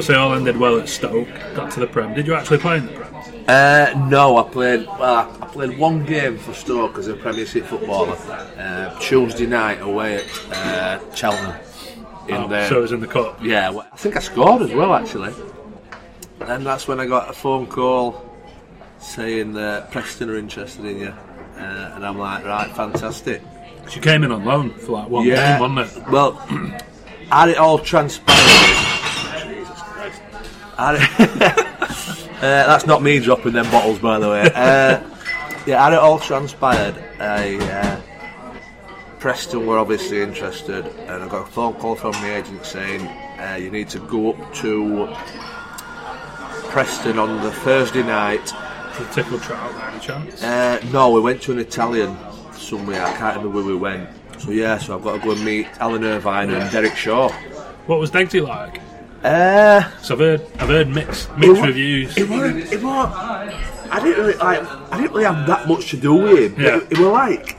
Obviously all ended well at Stoke, got to the Prem. Did you actually play in the Prem? Uh, no, I played. Well, I played one game for Stoke as a Premiership footballer. Uh, Tuesday night away at uh, Cheltenham. In Oh, the, so it was in the cup. yeah, well, I think I scored as well actually. And that's when I got a phone call saying that Preston are interested in you, uh, and I'm like, right, fantastic. you came in on loan for like one Yeah. game, wasn't it? Well, had it all transpired. uh, that's not me dropping them bottles, by the way. Uh, yeah, had it all transpired, I, uh, Preston were obviously interested, and I got a phone call from the agent saying uh, you need to go up to Preston on the Thursday night Did Tickled Trout by any chance? uh, no, we went to an Italian somewhere. I can't remember where we went. So yeah, so I've got to go and meet Alan Irvine and Derek Shaw. What was Degsy like? Uh, So I've heard, I've heard mixed, mixed wa- reviews. It weren't. It. I didn't really like. I didn't really have that much to do with him. Yeah. It, it were like.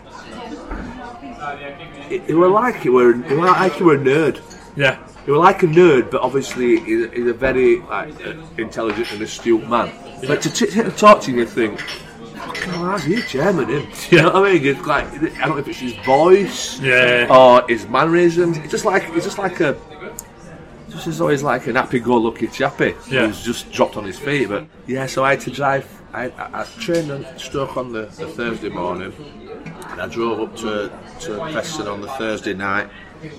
It, it were like it were. It were like he were a nerd. Yeah, He were like a nerd, but obviously he's, he's a very like intelligent and astute man. But to t- and talk to you, you think, fucking hell, how's he German? Him? You know what I mean? It's like I don't know if it's his voice, Yeah. or his mannerisms. It's just like it's just like a. As always like an happy-go-lucky chappy Yeah. who's just dropped on his feet. But yeah, so I had to drive. I, I, I trained on Stoke on the, the Thursday morning, and I drove up to to Preston on the Thursday night.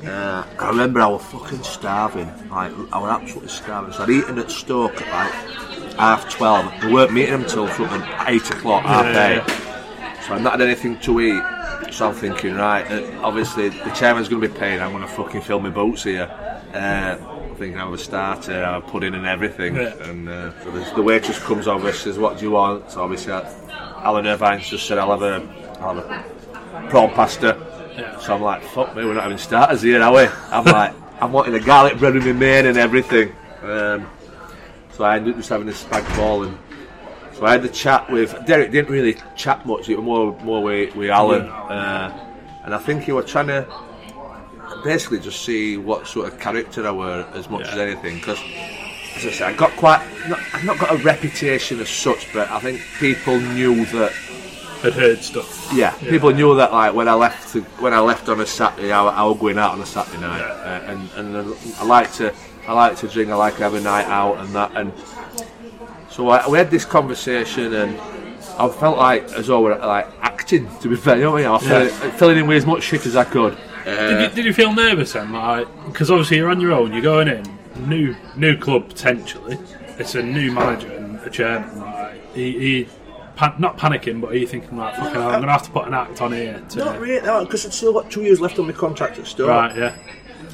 Uh, I remember I was fucking starving. Like I was absolutely starving. So I'd eaten at Stoke at like half twelve. We weren't meeting them till something eight o'clock, half Yeah, eight. So I've not had anything to eat. So I'm thinking, right, uh, obviously the chairman's going to be paying. I'm going to fucking fill my boots here. Uh, thinking I have a starter, I have a pudding and everything. Yeah. And uh, so the, the waitress comes over, says, "What do you want?" So obviously, I, Alan Irvine's just said, "I'll have a, I'll have a prawn pasta." Yeah. So I'm like, "Fuck me, we're not having starters here, are we?" I'm like, "I'm wanting a garlic bread with my main and everything." Um, so I ended up just having a spag ball and. So I had the chat with Derek. Didn't really chat much. It was more more with, with Alan, uh, and I think he was trying to basically just see what sort of character I were as much Yeah. as anything. Because as I say, I got quite. Not, I've not got a reputation as such, but I think people knew that. had heard stuff. Yeah, people knew that. Like when I left, to, when I left on a Saturday, I, I was going out on a Saturday night, uh, and and I like to, I like to drink. I like to have a night out and that. And so I, we had this conversation, and I felt like as though we're like acting. To be fair, you know what I mean? I was Yeah. filling in with as much shit as I could. Did you, did you feel nervous then? Like, because obviously you're on your own, you're going in, new new club potentially. It's a new manager and a chairman. Like, he, he pan, not panicking, but are you thinking like, fucking, hell, I'm gonna have to put an act on here. To, Not really, no, because I've still got two years left on my contract at Stoke. Right, yeah,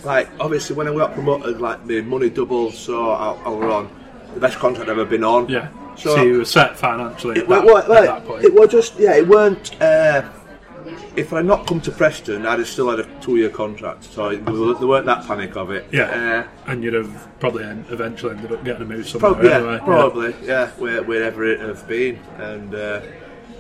Like, obviously, when I got promoted, like, the money doubled, so I, I was on the best contract I've ever been on. yeah. So, So, you were set financially it, at, that, wa- wa- at that point. it was just, yeah, it weren't. Uh, if I'd not come to Preston, I'd have still had a two year contract, so there, weren't that panic of it. yeah, Uh, and you'd have probably eventually ended up getting a move somewhere Probably, yeah, probably, yeah, where, wherever it have been, and uh,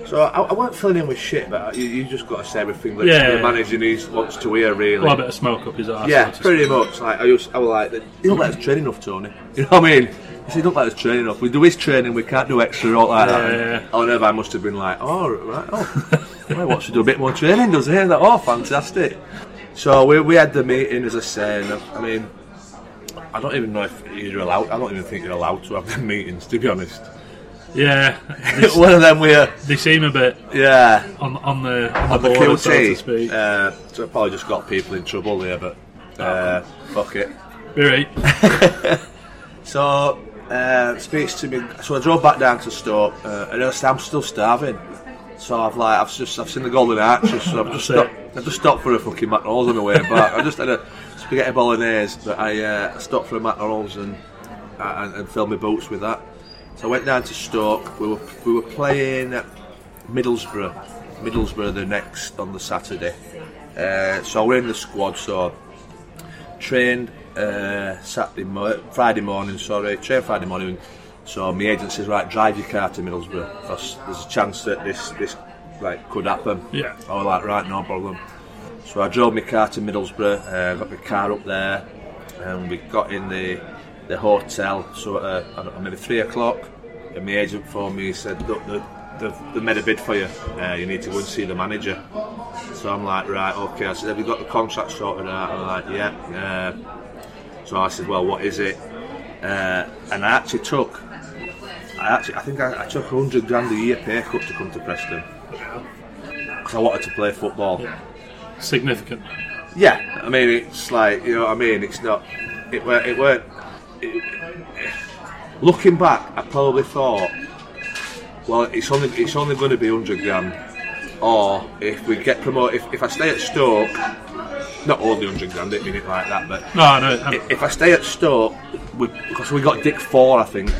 so I, I weren't filling in with shit, but you, you just got to say everything that Yeah. the manager needs wants to hear, really. Well, a bit of smoke up his arse. yeah, pretty much. Like I, used, I was like, you don't let us train enough, Tony. You know what I mean? He said, "You don't let us train enough. We do his training. We can't do extra all like Yeah, that." yeah, yeah. Oh, I must have been like, "Oh, right, oh, well, what should do a bit more training, does he?" Like, oh, fantastic. So we, we had the meeting, as I say, and I mean, I don't even know if you're allowed. I don't even think you're allowed to have the meetings, to be honest. Yeah, they, One of them where, they seem a bit yeah, on on the on the, on the border, so to speak. Uh, so I probably just got people in trouble there, but uh, fuck it. You're right. So uh, speaks to me. So I drove back down to Stoke, uh, and I'm still starving. So I've like I've just I've seen the Golden Arches, so I've just stopped. I've just stopped for a fucking McDonald's on the way back. I just had a spaghetti bolognese, but I uh, stopped for a McDonald's and, and and filled my boots with that. So I went down to Stoke. We were we were playing at Middlesbrough, Middlesbrough the next on the Saturday. Uh, so we're in the squad. So trained uh, Saturday, mo- Friday morning. Sorry, trained Friday morning. So my agent says, right, drive your car to Middlesbrough because there's a chance that this this like could happen. Yeah. I was like, right, no problem. So I drove my car to Middlesbrough, uh, got my car up there, and we got in the the hotel. So uh, I don't know, maybe three o'clock, and my agent phoned me. He said, look, they, they've, they made a bid for you. Uh, you need to go and see the manager. So I'm like, right, okay. I said, have you got the contract sorted out? I'm like, yeah. Uh, so I said, well, what is it? Uh, and I actually took, I actually, I think I, I took 100 grand a year pay cut to come to Preston because I wanted to play football. Yeah. Significant. Yeah, I mean, it's like you know what I mean. It's not. It weren't. It weren't. It, looking back, I probably thought, well, it's only it's only going to be hundred grand, or if we get promoted, if, if I stay at Stoke, not only hundred grand, didn't mean it like that, but No, I know. I if, if I stay at Stoke, we, because we got Dick Four, I think,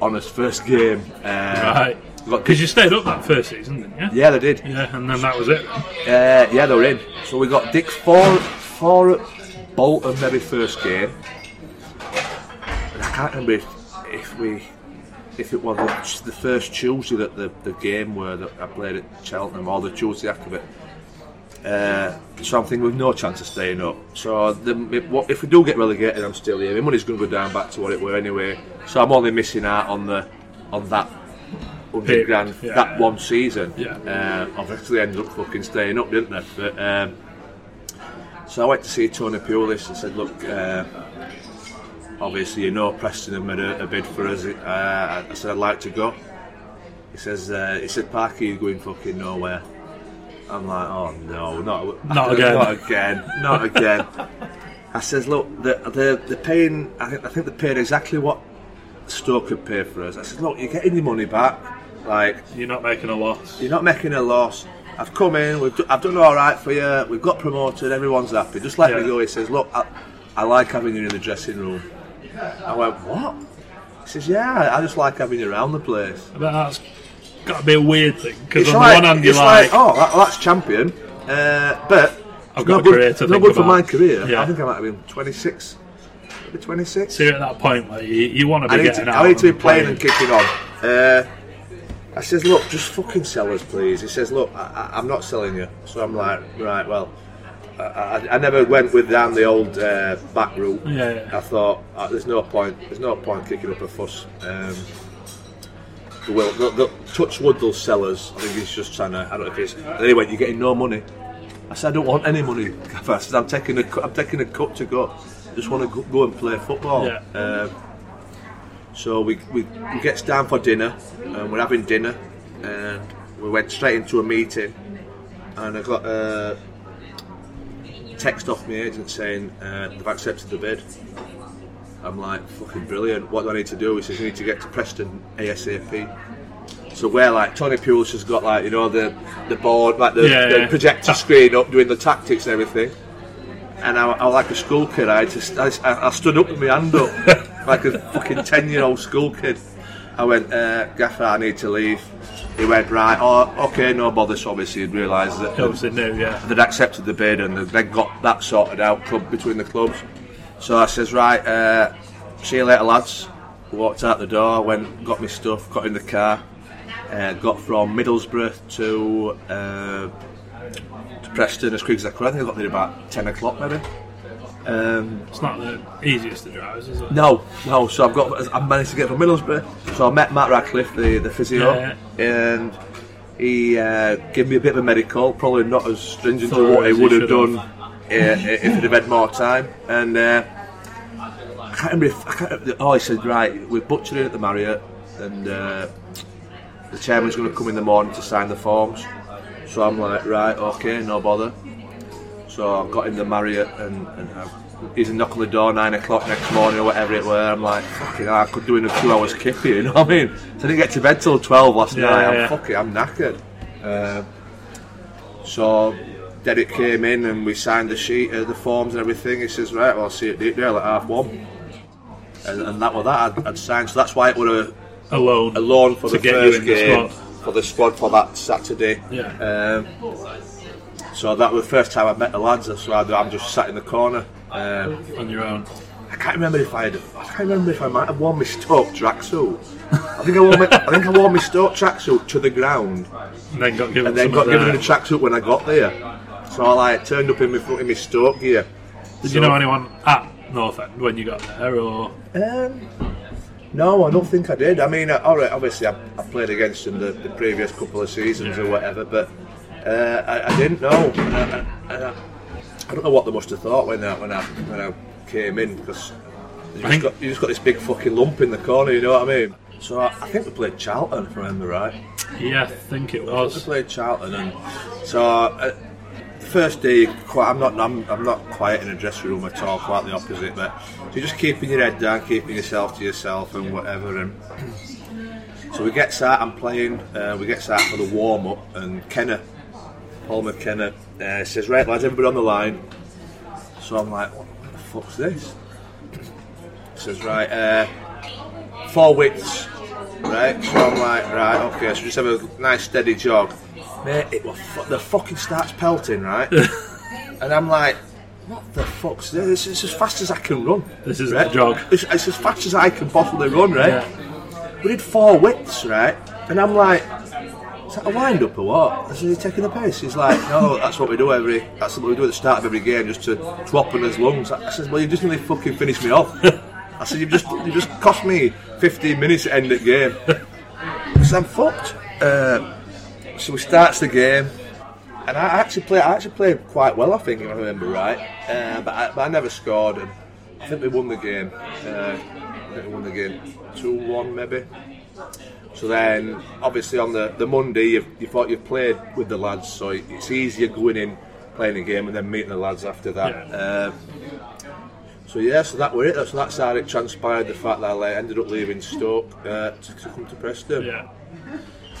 on his first game. Uh, Right. Because you stayed up that first season, didn't you? yeah, they did. Yeah, and then that was it. Uh, yeah, they were in. So we got Dick four, four at Bolton maybe first game. And I can't remember if, if we, if it was the, the first Tuesday that the, the game were that I played at Cheltenham or the Tuesday after it. Uh, so I'm thinking we've no chance of staying up. So the, if, we do get relegated, I'm still here. My money's going to go down back to what it were anyway. So I'm only missing out on the on that hundred grand yeah. that one season. Yeah. Uh, obviously ended up fucking staying up, didn't they? But um, so I went to see Tony Pulis and said, look. Uh, Obviously, you know Preston have made a, a bid for us. Uh, I said I'd like to go. He says, uh, he said, Parky, you're going fucking nowhere. I'm like, oh no, not, Not again. not again, not again. I says, look, they're, they're, they're paying. I think I think they paid exactly what Stoke could pay for us. I said, look, you're getting your money back. Like, You're not making a loss. you're not making a loss. I've come in. We've do, I've done all right for you. We've got promoted. Everyone's happy. Just let me Yeah. go. He says, look, I, I like having you in the dressing room. I went, what? He says, yeah, I just like having you around the place. But that's got to be a weird thing. Because on like, the one hand, you're like, like, oh, that, that's champion. Uh, but I've got a good, career to not good for my career. Yeah. I think I might have been 26. Maybe 26. so you're at that point where you, you want to I be need getting to, out. I need to be playing and kicking on. Uh, I says, look, just fucking sell us, please. He says, look, I, I, I'm not selling you. So I'm like, right, well, I, I, I never went with down the old uh, back route. Yeah, yeah. I thought uh, there's no point. There's no point kicking up a fuss. Um, the will, the, the, touch wood, they'll sell us. I think he's just trying to. I don't know if it's. Anyway, you're getting no money. I said, I don't want any money. I said, I'm taking a, cut- I'm taking a cut to go. I Just want to go, and play football. Yeah. Um, so we, we, we gets down for dinner, and we're having dinner, and we went straight into a meeting, and I got a text off my agent saying uh, they've accepted the bid. I'm like, fucking brilliant. What do I need to do? He says, you need to get to Preston ASAP. So we're like, Tony Pulis has got like, you know, the the board, like the, Yeah, the yeah. projector screen up, doing the tactics and everything. And I, I was like a school kid. I just, I, I stood up with my hand up, like a fucking ten year old school kid. I went, uh, Gaffer, I need to leave. He went, right, oh, okay, no bother. So obviously he'd realised that Obviously, no, yeah. they'd accepted the bid and they'd got that sorted out club between the clubs. So I says, right, uh, see you later, lads. Walked out the door, went, got my stuff, got in the car, uh, got from Middlesbrough to uh, to Preston as quick as I could. I think I got there about ten o'clock, maybe. Um, It's not the easiest of drives, is it? no, no. So I've got. I managed to get from Middlesbrough. So I met Matt Radcliffe, the the physio, Yeah, and he uh, gave me a bit of a medical. Probably not as stringent as what he as he would have done uh, if he'd have had more time. And uh, I can't remember. If, I can't, remember- oh, he said, right, we're butchering at the Marriott, and uh, the chairman's going to come in the morning to sign the forms. So I'm like, right, okay, no bother. So I got in the Marriott and, and I, he's a knock on the door nine o'clock next morning or whatever it were. I'm like, fucking, hell, I could do in a two hours kippy, you know what I mean? So I didn't get to bed till twelve last Yeah, night. I'm yeah. fucking, I'm knackered. Uh, so Derek came in and we signed the sheet, uh, the forms and everything. He says, right, well, I'll see you at Deepdale at half one. And, and that was that. I'd, I'd signed. So that's why it was a, Alone. a loan for the first the game squad. for the squad for that Saturday. Yeah. Um, so that was the first time I met the lads. So I'm just sat in the corner. Um, on your own. I can't remember if I had. I can't remember if I might have worn my Stoke tracksuit. I think I wore my. I think I wore my Stoke tracksuit to the ground, And then got given and then got given a tracksuit when I got there. So I like turned up in my in my Stoke gear. Did you know anyone at North End when you got there, or Um, no, I don't think I did. I mean, uh, all right, obviously I, I played against them the, the previous couple of seasons or whatever, but uh, I, I didn't know. I, I, I don't know what they must have thought when I when I when I came in because you just, got, you just got this big fucking lump in the corner. You know what I mean? So I, I think we played Charlton, if I remember right. yeah, I think it was. We played Charlton, and so uh, the first day, quite, I'm not, I'm, I'm not quiet in a dressing room at all. Quite the opposite. But so you're just keeping your head down, keeping yourself to yourself, and whatever. And so we get started. I'm playing. Uh, we get started for the warm up, and Kenner, Paul McKenna, uh, says, "Right, lads, everybody on the line." So I'm like, "What the fuck's this?" He says, "Right, uh, four widths." Right, so I'm like, right, okay, so just have a nice steady jog. Mate, it was fu- the fucking starts pelting, right? and I'm like, what the fuck's this? It's as fast as I can run. This is right? the jog. It's, it's as fast as I can possibly run, right? Yeah. We did four widths, right? And I'm like, is that a wind up or what? I said, are taking the piss? He's like, no, that's what we do every, that's what we do at the start of every game, just to, to open his lungs. I said, well, you just nearly fucking finished me off. I said, you've just, you just cost me 15 minutes to end the game. So I'm fucked. Uh, so we starts the game, and I actually play. I actually played quite well, I think, if I remember right. Uh, but, I, but I never scored, and I think we won the game. Uh, I think we won the game two one maybe. So then, obviously, on the, the Monday, you, you thought you've played with the lads, so it's easier going in, playing a game, and then meeting the lads after that. Yeah. Uh, so yeah, so that were it. So that's how it transpired. The fact that I ended up leaving Stoke uh, to, to come to Preston. Yeah.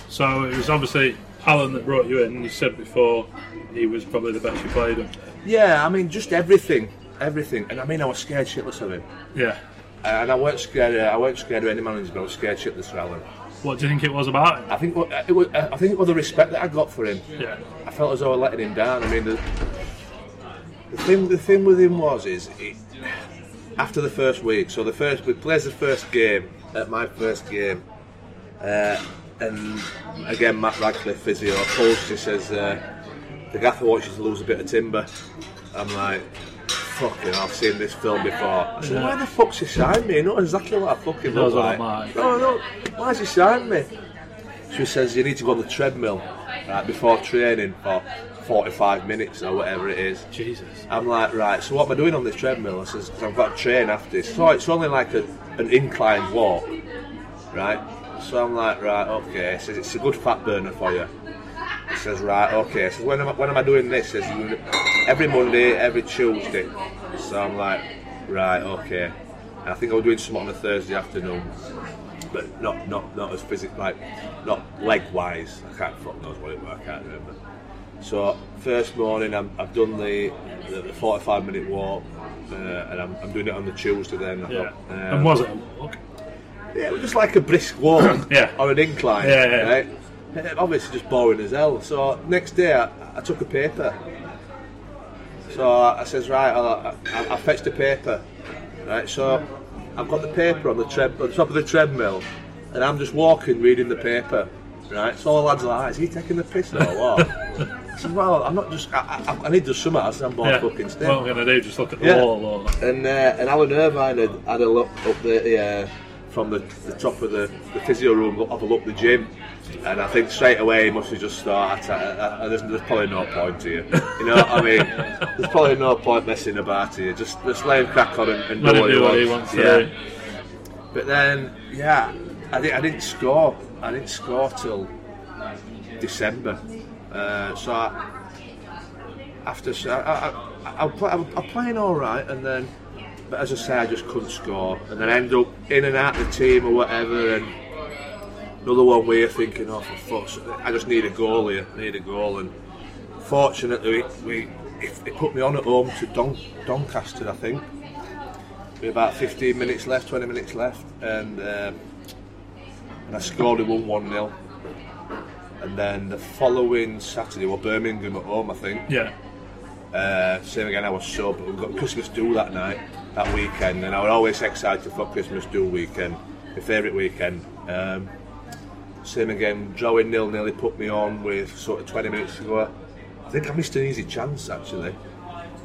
So it was obviously Alan that brought you in. You said before he was probably the best you played him. Yeah, I mean, just everything, everything. And I mean, I was scared shitless of him. Yeah. And I weren't scared. Uh, I weren't scared of any manager, but I was scared shitless of Alan. What do you think it was about him? I think what- it was. I think it was the respect that I got for him. Yeah. I felt as though I was letting him down. I mean, the, the thing, the thing with him was is he, after the first week. So the first we plays the first game at my first game, uh, and again Matt Radcliffe physio pulls. He says uh, the gaffer wants you to lose a bit of timber. I'm like. Fucking, I've seen this film before. I said, why the fuck's he signed me? You know exactly what I fucking look like. No, no, why's he signed me? She says you need to go on the treadmill right, before training for 45 minutes or whatever it is. Jesus. I'm like, right, so what am I doing on this treadmill? I says, because I've got to train after. This. So it's only like a, an inclined walk, right? So I'm like, right, okay. He says, it's a good fat burner for you. He says, right, okay. So when am I, when am I doing this? He says, every Monday, every Tuesday. So I'm like, right, okay. And I think I was doing something on a Thursday afternoon, but not not not as physical, like not leg wise. I can't fuck knows what it was. I can't remember. So first morning, I'm, I've done the, the, the 45 minute walk, uh, and I'm, I'm doing it on the Tuesday. Then I Yeah. thought, uh, and was it a walk? yeah, it was just like a brisk walk Yeah. on an incline, Yeah, yeah. right? Uh, Obviously, just boring as hell. So next day, I, I took a paper. So I says, right, I, I, I fetched a paper, right? So I've got the paper on the tread, on the top of the treadmill, and I'm just walking, reading the paper, right? So all the lads are like, is he taking the piss or what? I said, well, I'm not just, I, I, I need to. I said, I'm bored Yeah. fucking What still. I'm going to do, just look at the Yeah. wall or... And uh, and Alan Irvine had, had a look up the uh, from the, the top of the, the physio room, a look the gym, and I think straight away he must have just thought, I, I, I, there's, there's probably no point here. You know what I mean? There's probably no point messing about here. Just just let him crack on and, and do what, do what he he wants. yeah. do. But then, yeah, I, di- I didn't score. I didn't score till December. Uh, so I, after so I, I, I, I'm, play, I'm, I'm playing all right, and then, but as I say, I just couldn't score, and then I end up in and out of the team or whatever, and another one where you're thinking, oh, for fuck's I just need a goal here, I need a goal. And fortunately, we, it, it put me on at home to Don, Doncaster, I think. With about 15 minutes left, 20 minutes left, and um, and I scored. We won one 0 And then the following Saturday, well, Birmingham at home, I think. Yeah. Uh, same again, I was sub. We've got Christmas do that night, that weekend, and I was always excited for Christmas do weekend, my favourite weekend. Um, same again, drawing nil. He put me on with sort of 20 minutes to go. I think I missed an easy chance actually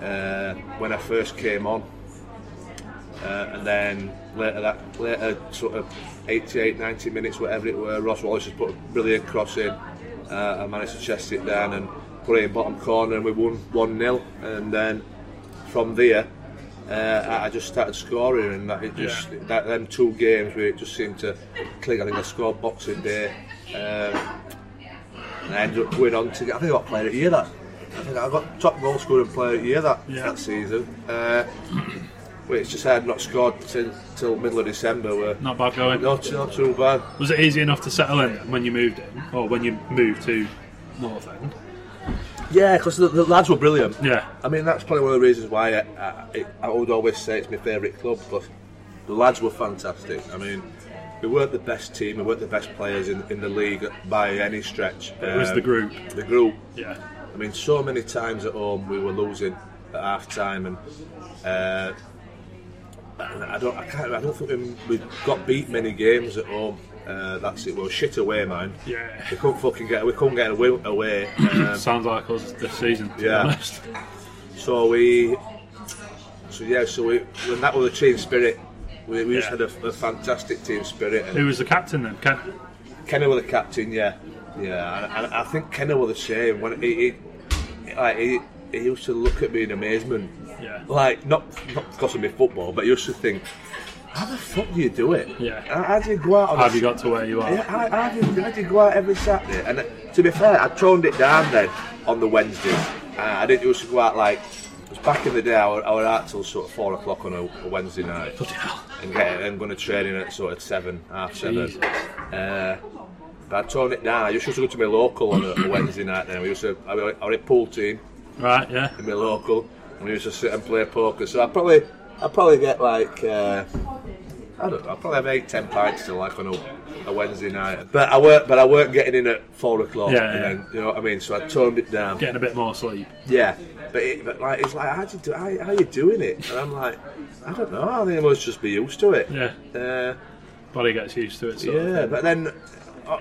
uh, when I first came on, uh, and then later that later sort of 88, 90 minutes, whatever it were, Ross Wallace just put a brilliant cross in. Uh, I managed to chest it down and put it in bottom corner, and we won one 0 And then from there, uh, I just started scoring, and that it just Yeah. that them two games where it just seemed to click. I think I scored Boxing Day. Um, and I ended up going on to get, I think I got player of the year that. I think I got top goal scoring player of the year that, Yeah. that season. Uh, which just had not scored till, till middle of December. Where Not bad going. not, not too bad. Was it easy enough to settle in when you moved in, or when you moved to North End? Yeah, because the, the lads were brilliant. Yeah. I mean, that's probably one of the reasons why I, I, I would always say it's my favourite club because the lads were fantastic. I mean, we weren't the best team, we weren't the best players in, in the league by any stretch. It was Um, the group. The group. Yeah. I mean, so many times at home we were losing at half time, and uh, I don't, I can't, I don't think we, we got beat many games at home. Uh, that's it. We were shit away, man. Yeah. We couldn't fucking get, we couldn't get away. away. Um, Sounds like us this season, to Yeah. be honest. So we, so yeah, so we when that was a team spirit, we, we just had a, a fantastic team spirit. And Who was the captain then? Ken? Kenny was the captain, yeah, yeah. And, and I think Kenny was the same when he, he, like, he, he used to look at me in amazement, Yeah. like not not because of my football, but he used to think, how the fuck do you do it? Yeah. How, how do you go out? On How have you got to where you are? yeah, how, how, do you, how do you go out every Saturday? And uh, to be fair, I toned it down then on the Wednesdays. Uh, I didn't used to go out like. It was back in the day. I was, I was out till sort of four o'clock on a, a Wednesday night and get and going to training at sort of seven, half seven. Uh, but I toned it down. I used to go to my local on a, a Wednesday night. Then we used to. I was I was a pool team Right, yeah. in my local, and we used to sit and play poker. So I probably I probably get like uh, I don't know. I probably have eight ten pints till like on a, a Wednesday night. But I weren't but I weren't getting in at four o'clock. Yeah, and yeah. then you know what I mean. So I toned it down. Getting a bit more sleep. Yeah, but it, but like it's like how do you do how, how you doing it? And I'm like I don't know. I think I must just be used to it. Yeah. Uh, Body gets used to it. Yeah, but then uh,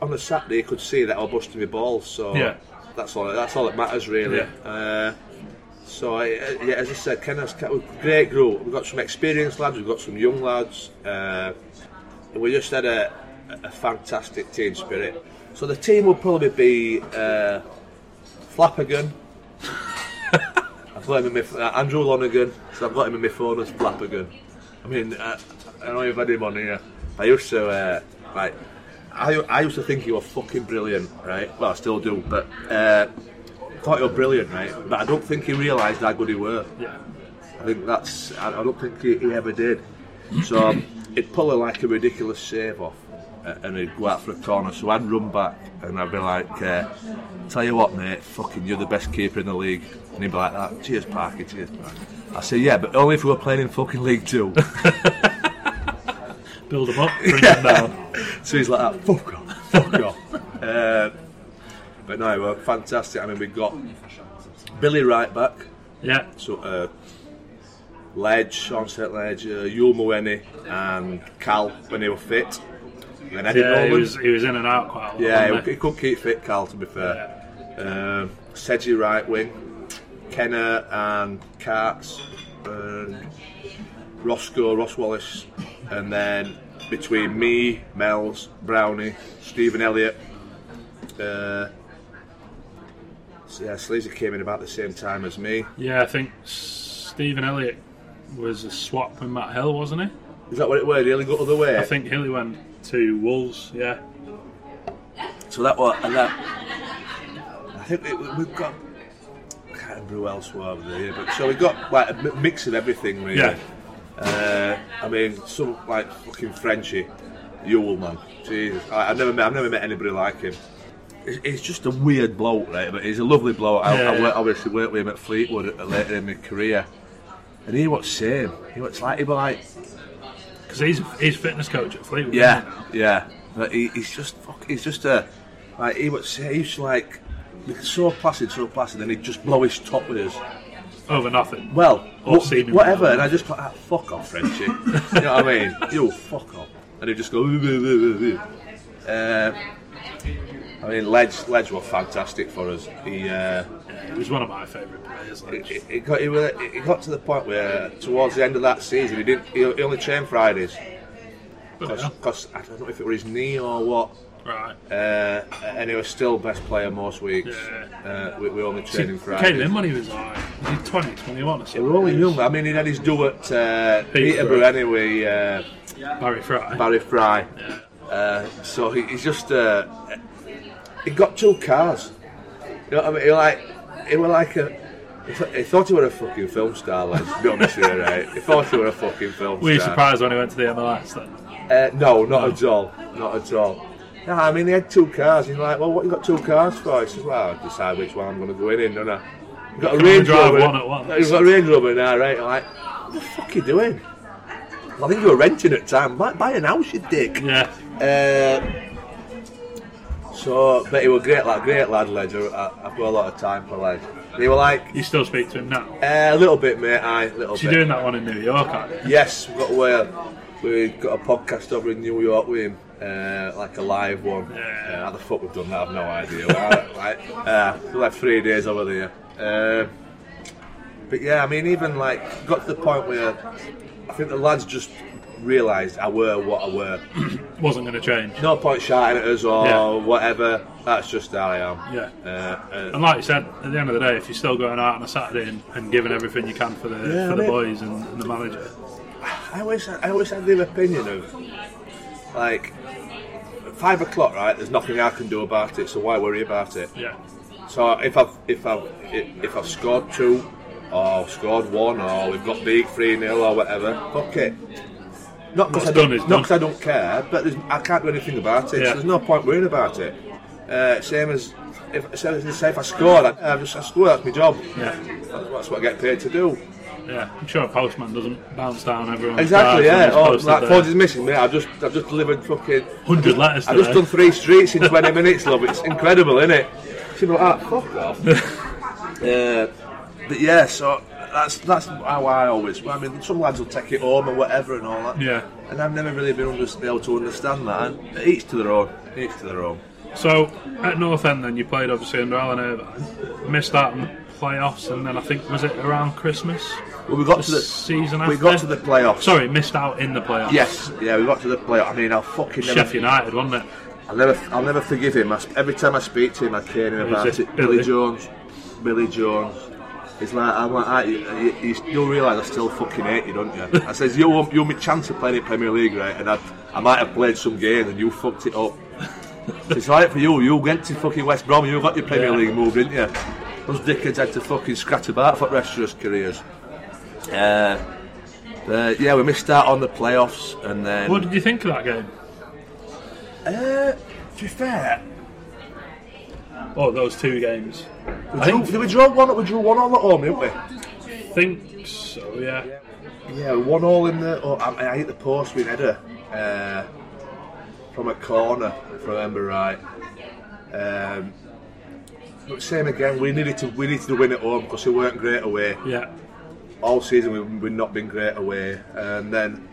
on a Saturday you could see that I was busting my balls. So Yeah. that's all. That's all that matters really. Yeah. Uh, so I, uh, yeah, as I said, Kenna's great group. We've got some experienced lads. We've got some young lads. Uh, and we just had a, a fantastic team spirit. So the team will probably be uh, Flappergan. I've got him in my, uh, Andrew Lonergan, so I've got him in my phone as Flappergan. I mean, uh, I know you've had him on here. I used to, uh, I, I used to think he was fucking brilliant, right? Well, I still do, but uh, thought he was brilliant, right? But I don't think he realised how good he were. Yeah. I think that's. I I don't think he, he ever did. So he'd pull a, like a ridiculous save off, uh, and he'd go out for a corner. So I'd run back, and I'd be like, uh, "Tell you what, mate, fucking, you're the best keeper in the league." And he'd be like, "That, cheers, Parker, cheers, Parker." I say, "Yeah, but only if we were playing in fucking League Two. Build them up, bring them down. so he's like, that, "Fuck off, fuck off." Uh, but no, we're fantastic. I mean, we've got Billy right back. Yeah. So, uh, Ledge, onset Ledge, uh, Youl Mawene and Cal when they were fit. And then Eddie Yeah, he was, he was in and out quite a lot. yeah, he, he couldn't keep fit, Cal, to be fair. Um, Sedgy right wing, Kenner and Carts, and Roscoe, Ross Wallace, and then between me, Mel's, Brownie, Stephen Elliott. Uh, yeah, Sleazy came in about the same time as me. Yeah, I think Stephen Elliott was a swap with Matt Hill, wasn't he? Is that what it was? He only got other way. I think Hilly went to Wolves, yeah. So that was, and that. I think it, we've got. I can't remember who else were over there, but so we've got like a mix of everything, really. Yeah. Uh, I mean, some like fucking Frenchy. Ewell, man. Jesus, I, I've never met, I've never met anybody like him. He's, just a weird bloke, right? But he's a lovely bloke. I, Yeah, I yeah. obviously worked with him at Fleetwood later in my career, and he was same. He was like he was like Because he's he's fitness coach at Fleetwood. yeah, yeah. But he, he's just fuck, he's just a like he was he used to like so placid, so placid, and he'd just blow his top with us. Over nothing. Well, Or wha- whatever, and I just thought, ah, fuck off, Frenchie. you know what I mean? You fuck off, and he'd just go. Uh, I mean, Ledge, Ledge was fantastic for us. He, uh, He was one of my favourite players. Like. it, it got were- it got to the point where towards the end of that season he didn't he, he only trained Fridays But, yeah. because I don't know if it was his knee or what Right. uh, and he was still best player most weeks Yeah. uh, we, we only He training came Fridays in when he was like was he 20, 21 or something. was only young I mean he had his do at uh, Peterborough anyway uh, Barry Fry. Barry Fry Yeah. uh, so he, he's just uh, he got two cars you know what I mean he like he was like a he th- he thought he was a fucking film star, lads. To be honest with you, right? He thought he was a fucking film Were you surprised when he went to the MLS then? Uh, no, not at all. Not at all. No, I mean, he had two cars. He's like, well, what you got two cars for? He says, well, I decide which one I'm going to go in, in don't I? You've got a Range Rover. one at once. You've got a Range Rover now, right? I'm like, what the fuck are you doing? I think you were renting at the time. Buy, buy an house, you dick. Yeah. Uh, so, but he was great, like great lad, Ledger. I, I've got a lot of time for Ledge. He were like, You still speak to him now? uh, a little bit, mate. Aye, a little bit. You're bit. doing that one in New York, aren't you? Yes, we've got away. We got a podcast over in New York with him, uh, like a live one. Yeah. Uh, how the fuck we've done that? I've no idea. Like, uh, like three days over there. Uh, but yeah, I mean, even like got to the point where I think the lads just realised I were what I were. Wasn't going to change. No point shouting at us or Yeah. whatever. That's just how I am. Yeah. Uh, uh, And like you said, at the end of the day, if you're still going out on a Saturday and, and giving everything you can for the Yeah, for I the mean- boys and, and the manager, I always, I always had the opinion of like five o'clock, right? There's nothing I can do about it, so why worry about it? yeah, So if I've if I've if I've scored two, or scored one, or we've got beat three 0 or whatever, fuck it. Not because I don't, is not done. 'cause I don't care, but I can't do anything about it. Yeah. So there's no point worrying about it. Uh, same as if, as say if I scored, I, I just I score. That's my job. yeah, That's, what I get paid to do. yeah. I'm sure a postman doesn't bounce down everyone. Exactly, yeah. Oh, like. Ford is missing, mate. I've just, I've just delivered fucking 100 letters I've just today. done three streets in 20 minutes, love. It's incredible, isn't it? Be like, ah, fuck off. uh, but yeah, so that's that's how I always. I mean, some lads will take it home or whatever and all that. Yeah. And I've never really been under, able to understand that. And each to their own. Each to their own. So at North End, then you played obviously under Alan Irvine, missed out on the playoffs, and then I think was it around Christmas Well, we got to the season we got to the playoffs. Sorry, missed out in the playoffs. Yes, yeah, we got to the playoffs. I mean, I'll fucking never. Sheffield United, wasn't it? I'll never, I'll never forgive him. I, every time I speak to him, I care him about it it. Billy Jones, Billy Jones. He's like, I'm like, ah, you, you, you still realise I still fucking hate you, don't you? I says, you want, you want me chance of playing in Premier League, right? And I, I might have played some games and you fucked it up. it's right for you. You went to fucking West Brom. You got your Premier Yeah. League move, didn't you? Those dickheads had to fucking scratch about for the rest of their careers. Uh, but yeah, we missed out on the playoffs, and then. What did you think of that game? Uh, to be fair, Oh, those two games. We drew, did we draw one? We drew one all at home, didn't we? think so, yeah. Yeah, one all in the. Oh, I, I hit the post with header uh, from a corner, if I remember right. Um, but same again. We needed to we needed to win at home because we weren't great away. Yeah. All season we, we've not been great away, and then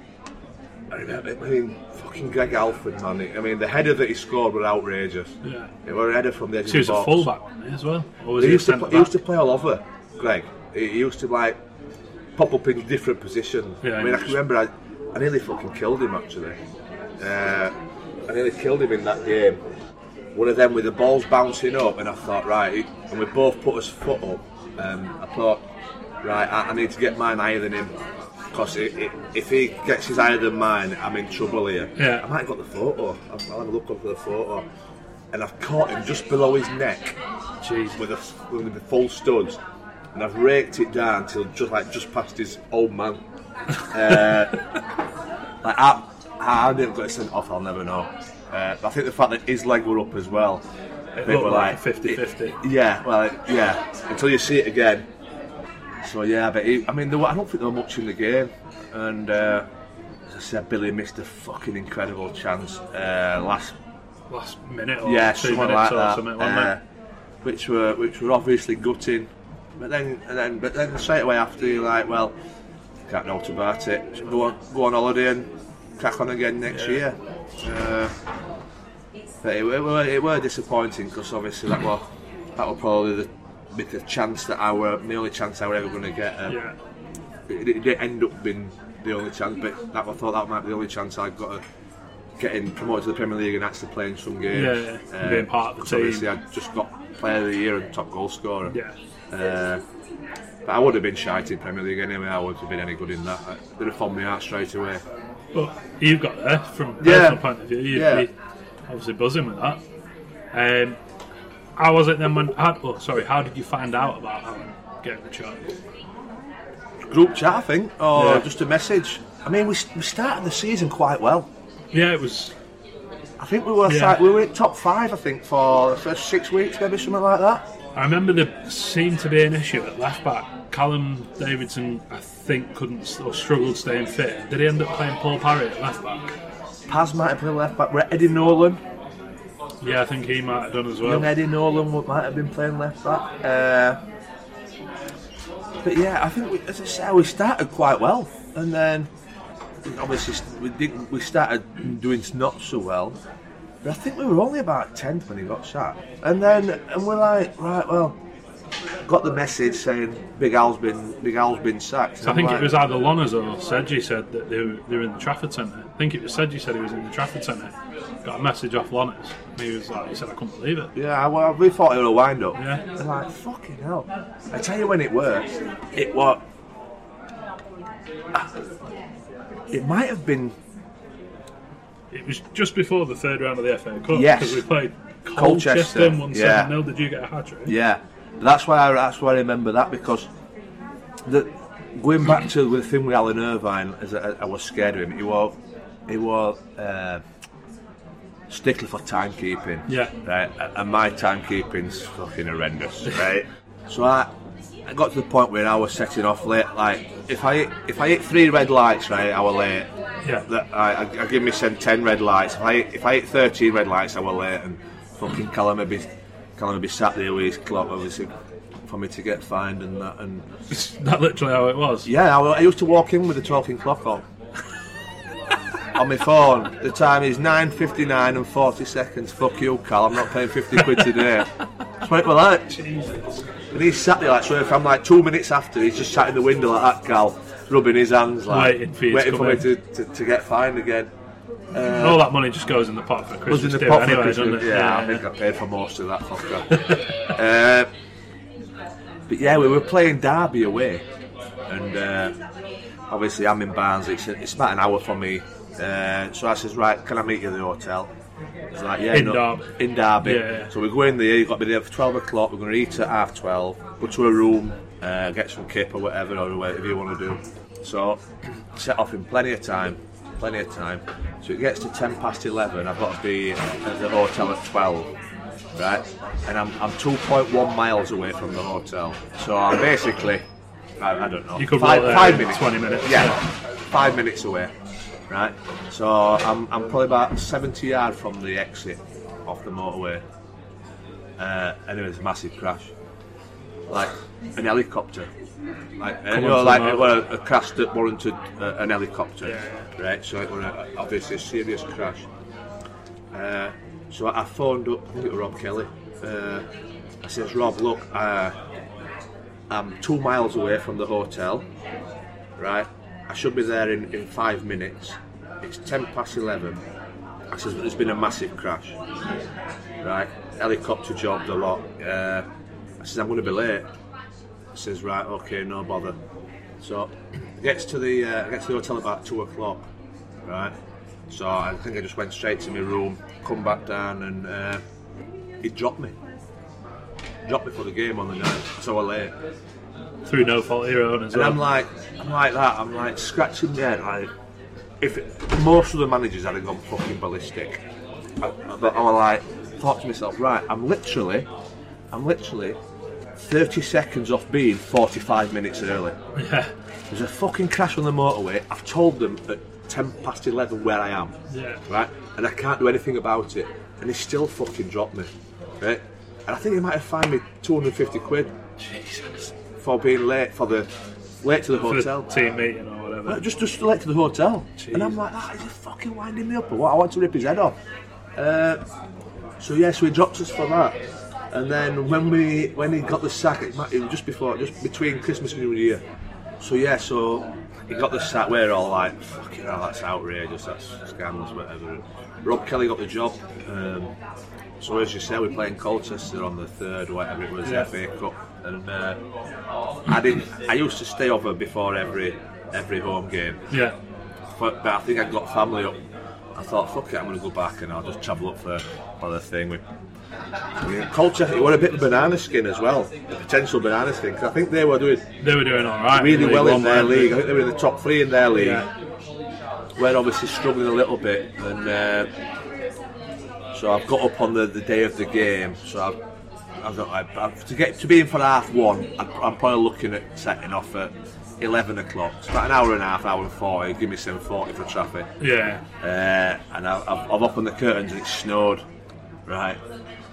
I remember. I mean, fucking Greg Halford, man. I mean, the header that he scored was outrageous. Yeah. It was a header from the edge So of was the box. fullback wasn't he, as well? Or was He he, used, to, play, he used to play all over, Greg. He, he used to like pop up in different positions. Yeah, I mean, I can remember I, I nearly fucking killed him actually. Uh, I nearly killed him in that game. One of them with the balls bouncing up, and I thought, right, and we both put his foot up. Um, I thought, right, I, I need to get mine higher than him. Because if he gets his higher than mine, I'm in trouble here. Yeah. I might have got the photo. I'll, I'll have a look up for the photo. And I've caught him just below his neck Jeez. with a with the full studs, and I've raked it down till just like just past his old man. Uh, like I, How did it get sent off? I'll never know. Uh, I think the fact that his leg were up as well. It looked were like a 50-50. it- yeah, well, it- yeah. Until you see it again. So yeah, but he, I mean, were, I don't think there were much in the game, and uh, as I said, Billy missed a fucking incredible chance uh, last Last minute or yeah, two something minutes like or that, something, uh, which were which were obviously gutting. But then, and then, but then straight away after you're like, well, can't know about it. Go on, go on holiday and crack on again next year. Uh, but it, it, were, it were disappointing because obviously that was that was probably the bit of chance that I were the only chance I were ever going to get. Uh, Yeah. it, it end up being the only chance, but that, I thought that might be the only chance I got of getting promoted to the Premier League and actually playing some games. Yeah, yeah, and being part of the team. Obviously, I just got Player of the Year and top goal scorer. Yeah. Uh, but I would have been shite in Premier League anyway. I wouldn't have been any good in that. They'd have found me out straight away. But you've got there from a Yeah. personal point of view. You'd Yeah. obviously buzzing with that. Um, how was it then when? How, oh, sorry. How did you find out about Alan getting the job? Group chat, I think, or Yeah. just a message. I mean, we, we started the season quite well. Yeah, it was. I think we were Yeah. like, we were in top five. I think for the first six weeks, maybe something like that. I remember there seemed to be an issue at left back. Callum Davidson, I think, couldn't or struggled staying fit. Did he end up playing Paul Parry at left back? Paz might have played left back. We're Eddie Nolan. Yeah, I think he might have done as well. Young Eddie Nolan might have been playing left back. Uh, but yeah, I think we, as I say, we started quite well, and then obviously we didn't. We started doing not so well. But I think we were only about tenth when he got sacked, and then and we're like, right, well, got the message saying Big Al's been Big Al's been sacked. So I think I'm it was either Lonners or Sedgy said that they were, they were in the Trafford Centre. I think it was Sedgy said he was in the Trafford Centre. Got a message off Lonners. And he was like, he said, I couldn't believe it. Yeah, well, we thought it was a wind up. Yeah. And like, fucking hell. I tell you when it worked. It was. It might have been It was just before the third round of the FA Cup Yes. because we played Colchester, Colchester won yeah. 7 0. Did you get a hat trick? Yeah, that's why I, that's why I remember that because the going back to the thing with Alan Irvine, as I, I was scared of him. He was he was uh, stickler for timekeeping. Yeah. right, and my timekeeping's fucking horrendous. Right, so I. I got to the point where I was setting off late. Like if I hit, if I hit three red lights, right, I was late. Yeah. That I, I, I give me send ten red lights. If I hit, if I hit thirteen red lights, I was late, and fucking Callum would be Callum would be sat there with his clock, obviously, for me to get fined and that. And That's literally how it was. yeah, I, I used to walk in with the talking clock on. On my phone, the time is 9.59 and 40 seconds. Fuck you, Cal, I'm not paying 50 quid today. What it. Jesus. And he's sat there like, so if I'm like two minutes after, he's just sat in the window like that, Cal, rubbing his hands, like, Waiting for waiting for me to, to, to get fined again. And all that money just goes in the pot for was Christmas in the pot anyway, Christmas. doesn't? Yeah, I think I paid for most of that fucker. uh, but yeah, we were playing Derby away, and uh, obviously I'm in Barnes. It's, it's about an hour from me. Uh, so I says, right, can I meet you at the hotel? He's like, yeah, In no, Derby. in Derby. Yeah, yeah. So we go in there. You've got to be there for twelve o'clock. We're going to eat at half twelve. Go to a room, uh, get some kip or whatever, or whatever you want to do. So set off in plenty of time. Plenty of time. So it gets to ten past eleven. I've got to be at the hotel at twelve. Right, and I'm, I'm 2.1 miles away from the hotel, so I'm basically, I, I don't know, You could five, there five minutes, 20 minutes, yeah, yeah. five minutes away, right. So I'm, I'm probably about 70 yards from the exit off the motorway, uh, and it was a massive crash, like an helicopter, like you know, like it was a crash that warranted uh, an helicopter, Yeah, right? So it was a, obviously a serious crash. Uh, so I phoned up, I think it was Rob Kelly. Uh, I says, Rob, look, uh, I'm two miles away from the hotel, right? I should be there in, in five minutes. It's ten past eleven. I says, there's been a massive crash, right? Helicopter jobbed a lot. Uh, I says, I'm going to be late. He says, right, okay, no bother. So, gets to the uh, gets to the hotel about two o'clock, right? So I think I just went straight to my room, come back down, and uh, he dropped me. Dropped me for the game on the night, so I late. Through no fault of your own as And well. I'm like, I'm like that. I'm like scratching my head. Like, if most of the managers had gone fucking ballistic. I, but I was like, thought to myself, right, I'm literally, I'm literally 30 seconds off being 45 minutes early. Yeah. There's a fucking crash on the motorway. I've told them at 10 past 11 where I am. Yeah. Right? And I can't do anything about it. And he still fucking dropped me. Right? And I think he might have fined me 250 quid Jesus. For being late for the late to the For hotel. the team meeting or whatever. Uh, Just, just late to the hotel. And I'm like, that is he fucking winding me up what? I want to rip his head off. Uh, so yeah, so he dropped us for that. And then when we when he got the sack, it, it was just before, just between Christmas and New Year. So yeah, so he got the sack. We're all like, fucking hell, that's outrageous. That's scandalous, whatever. Rob Kelly got the job. Um, so as you say, we're playing Colchester on the third, whatever it was, Yeah. FA Cup, and uh, I didn't. I used to stay over before every every home game, Yeah. but, but I think I got family up. I thought, fuck it, I'm going to go back and I'll just travel up for, the thing. With, I mean, Colchester, it were a bit of banana skin as well, the potential banana skin, 'cause I think they were doing They were doing all right. really well in their league. I think they were in the top three in their league. Yeah. We're obviously struggling a little bit, and uh, so I've got up on the, the day of the game. So I've, I've got I've, I've- to get to be in for half one. I'm, I'm probably looking at setting off at eleven o'clock. It's about an hour and a half, hour and forty. Give me seven forty for traffic. Yeah. Uh, and I, I've, I've opened the curtains and it snowed, right?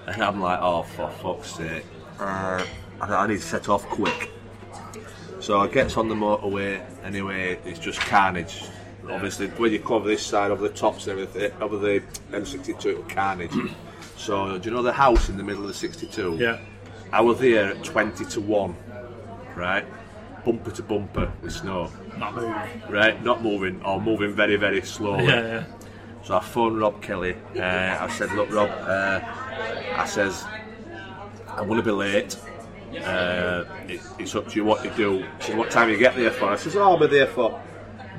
And I'm like, oh, for fuck's sake. Uh, I, I need to set off quick. So I gets on the motorway, anyway, it's just carnage. Obviously, when you cover this side, over the tops and everything, over the M62, it was carnage. so, do you know the house in the middle of the 62? Yeah. I was there at 20 to 1, right? Bumper to bumper with snow, Not moving. right? Not moving, or moving very, very slowly. Yeah, yeah. So I phoned Rob Kelly. Uh, I said, "Look, Rob," uh, I says, "I'm going to be late. Uh, it, it's up to you what you do." He said, "What time you get there for?" I says, "Oh, I'll be there for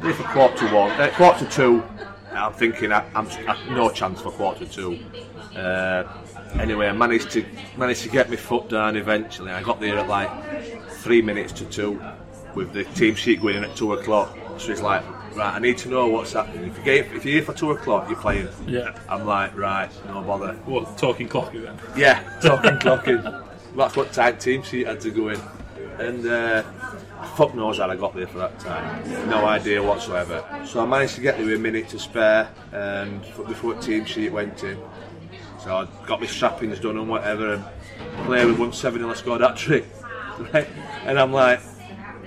there for quarter to one, uh, quarter to two. I'm thinking I, I'm I, no chance for quarter two. Uh, anyway, I managed to managed to get my foot down eventually. I got there at like three minutes to two, with the team sheet going in at two o'clock. So he's like, right, I need to know what's happening. If you get if you're here for two o'clock, you're playing. Yeah. I'm like, right, no bother. Well, talking clock then? Yeah, talking clocking. That's what time team sheet had to go in. And uh, fuck knows how I got there for that time. No idea whatsoever. So I managed to get there with a minute to spare and before the team sheet went in. So I got my strappings done and whatever and player with 1 7 and I scored that trick. Right? And I'm like,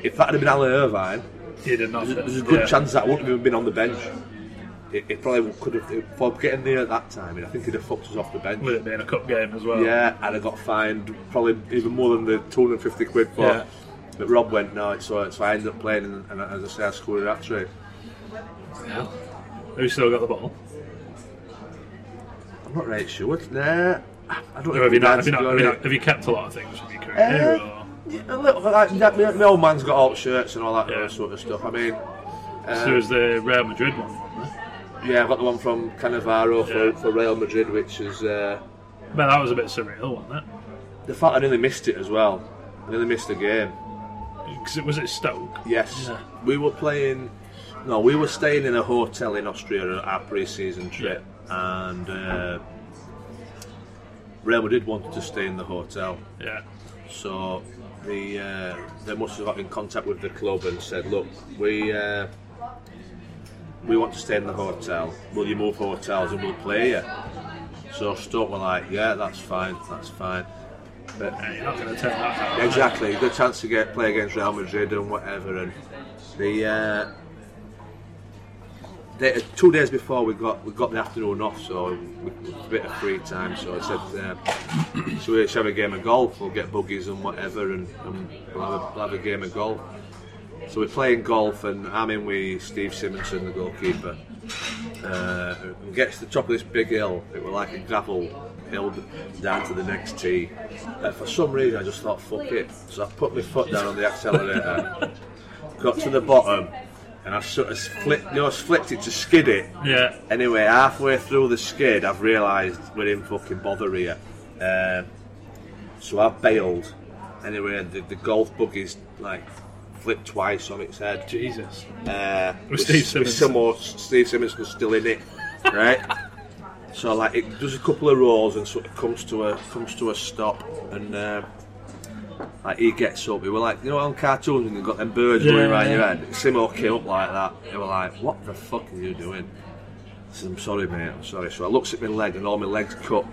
if that had been Alan Irvine, He did not. there's, there's a good yeah. chance that I wouldn't have been on the bench. It, it probably could have, for getting there at that time, I think he'd have fucked us off the bench. With it being a cup game as well. Yeah, and I got fined probably even more than the 250 quid for. Yeah. But Rob went no, so, so I ended up playing, and, and as I say, I scored a hat trick. Yeah. Who still got the ball? I'm not really sure. Nah, I don't have you know. not? Have you, not, have, you not, have you kept a lot of things from your career? Uh, or? A little like. My, my old man's got alt shirts and all that Yeah. sort of stuff. I mean, So there was the Real Madrid one. yeah, I've got the one from Cannavaro for, Yeah. for Real Madrid, which is uh, But that was a bit surreal, wasn't it? the fact I nearly missed it as well. I nearly missed the game. Because it was at Stoke. Yes, Yeah. we were playing. No, we were staying in a hotel in Austria at our pre-season trip, and uh, Real Madrid wanted to stay in the hotel, Yeah. so the uh, they must have got in contact with the club and said, "Look, we uh, we want to stay in the hotel. Will you move hotels and we'll play you?" So Stoke were like, "Yeah, that's fine, that's fine." But you're not going to take that out. Exactly, good chance to get play against Real Madrid and whatever. And the uh, two days before we got we got the afternoon off, so we, a bit of free time. So I said, uh, "So we should have a game of golf. We'll get buggies and whatever, and, and we'll, have a, we'll have a game of golf." So we're playing golf, and I'm in with Steve Simonsen, the goalkeeper. Uh, and gets to the top of this big hill. It was like a gravel hill down to the next tee. Uh, for some reason, I just thought, "Fuck it." So I put my foot down on the accelerator, got to the bottom, and I sort of flipped, you know, I flipped it to skid it. Yeah. Anyway, halfway through the skid, I've realised we're in fucking bother here. Um, so I bailed. Anyway, the, the golf buggy's like flipped twice on its head. Jesus. Uh, With Steve Simonsen. Some more, Steve Simonsen was still in it, right? so like it does a couple of rolls and sort of comes to a comes to a stop, and uh, like he gets up. We were like, you know, on cartoons when you've got them birds Yeah, going around your head. Simo came up like that. They were like, what the fuck are you doing? I said, I'm sorry, mate. I'm sorry. So I looks at my leg and all my legs cut.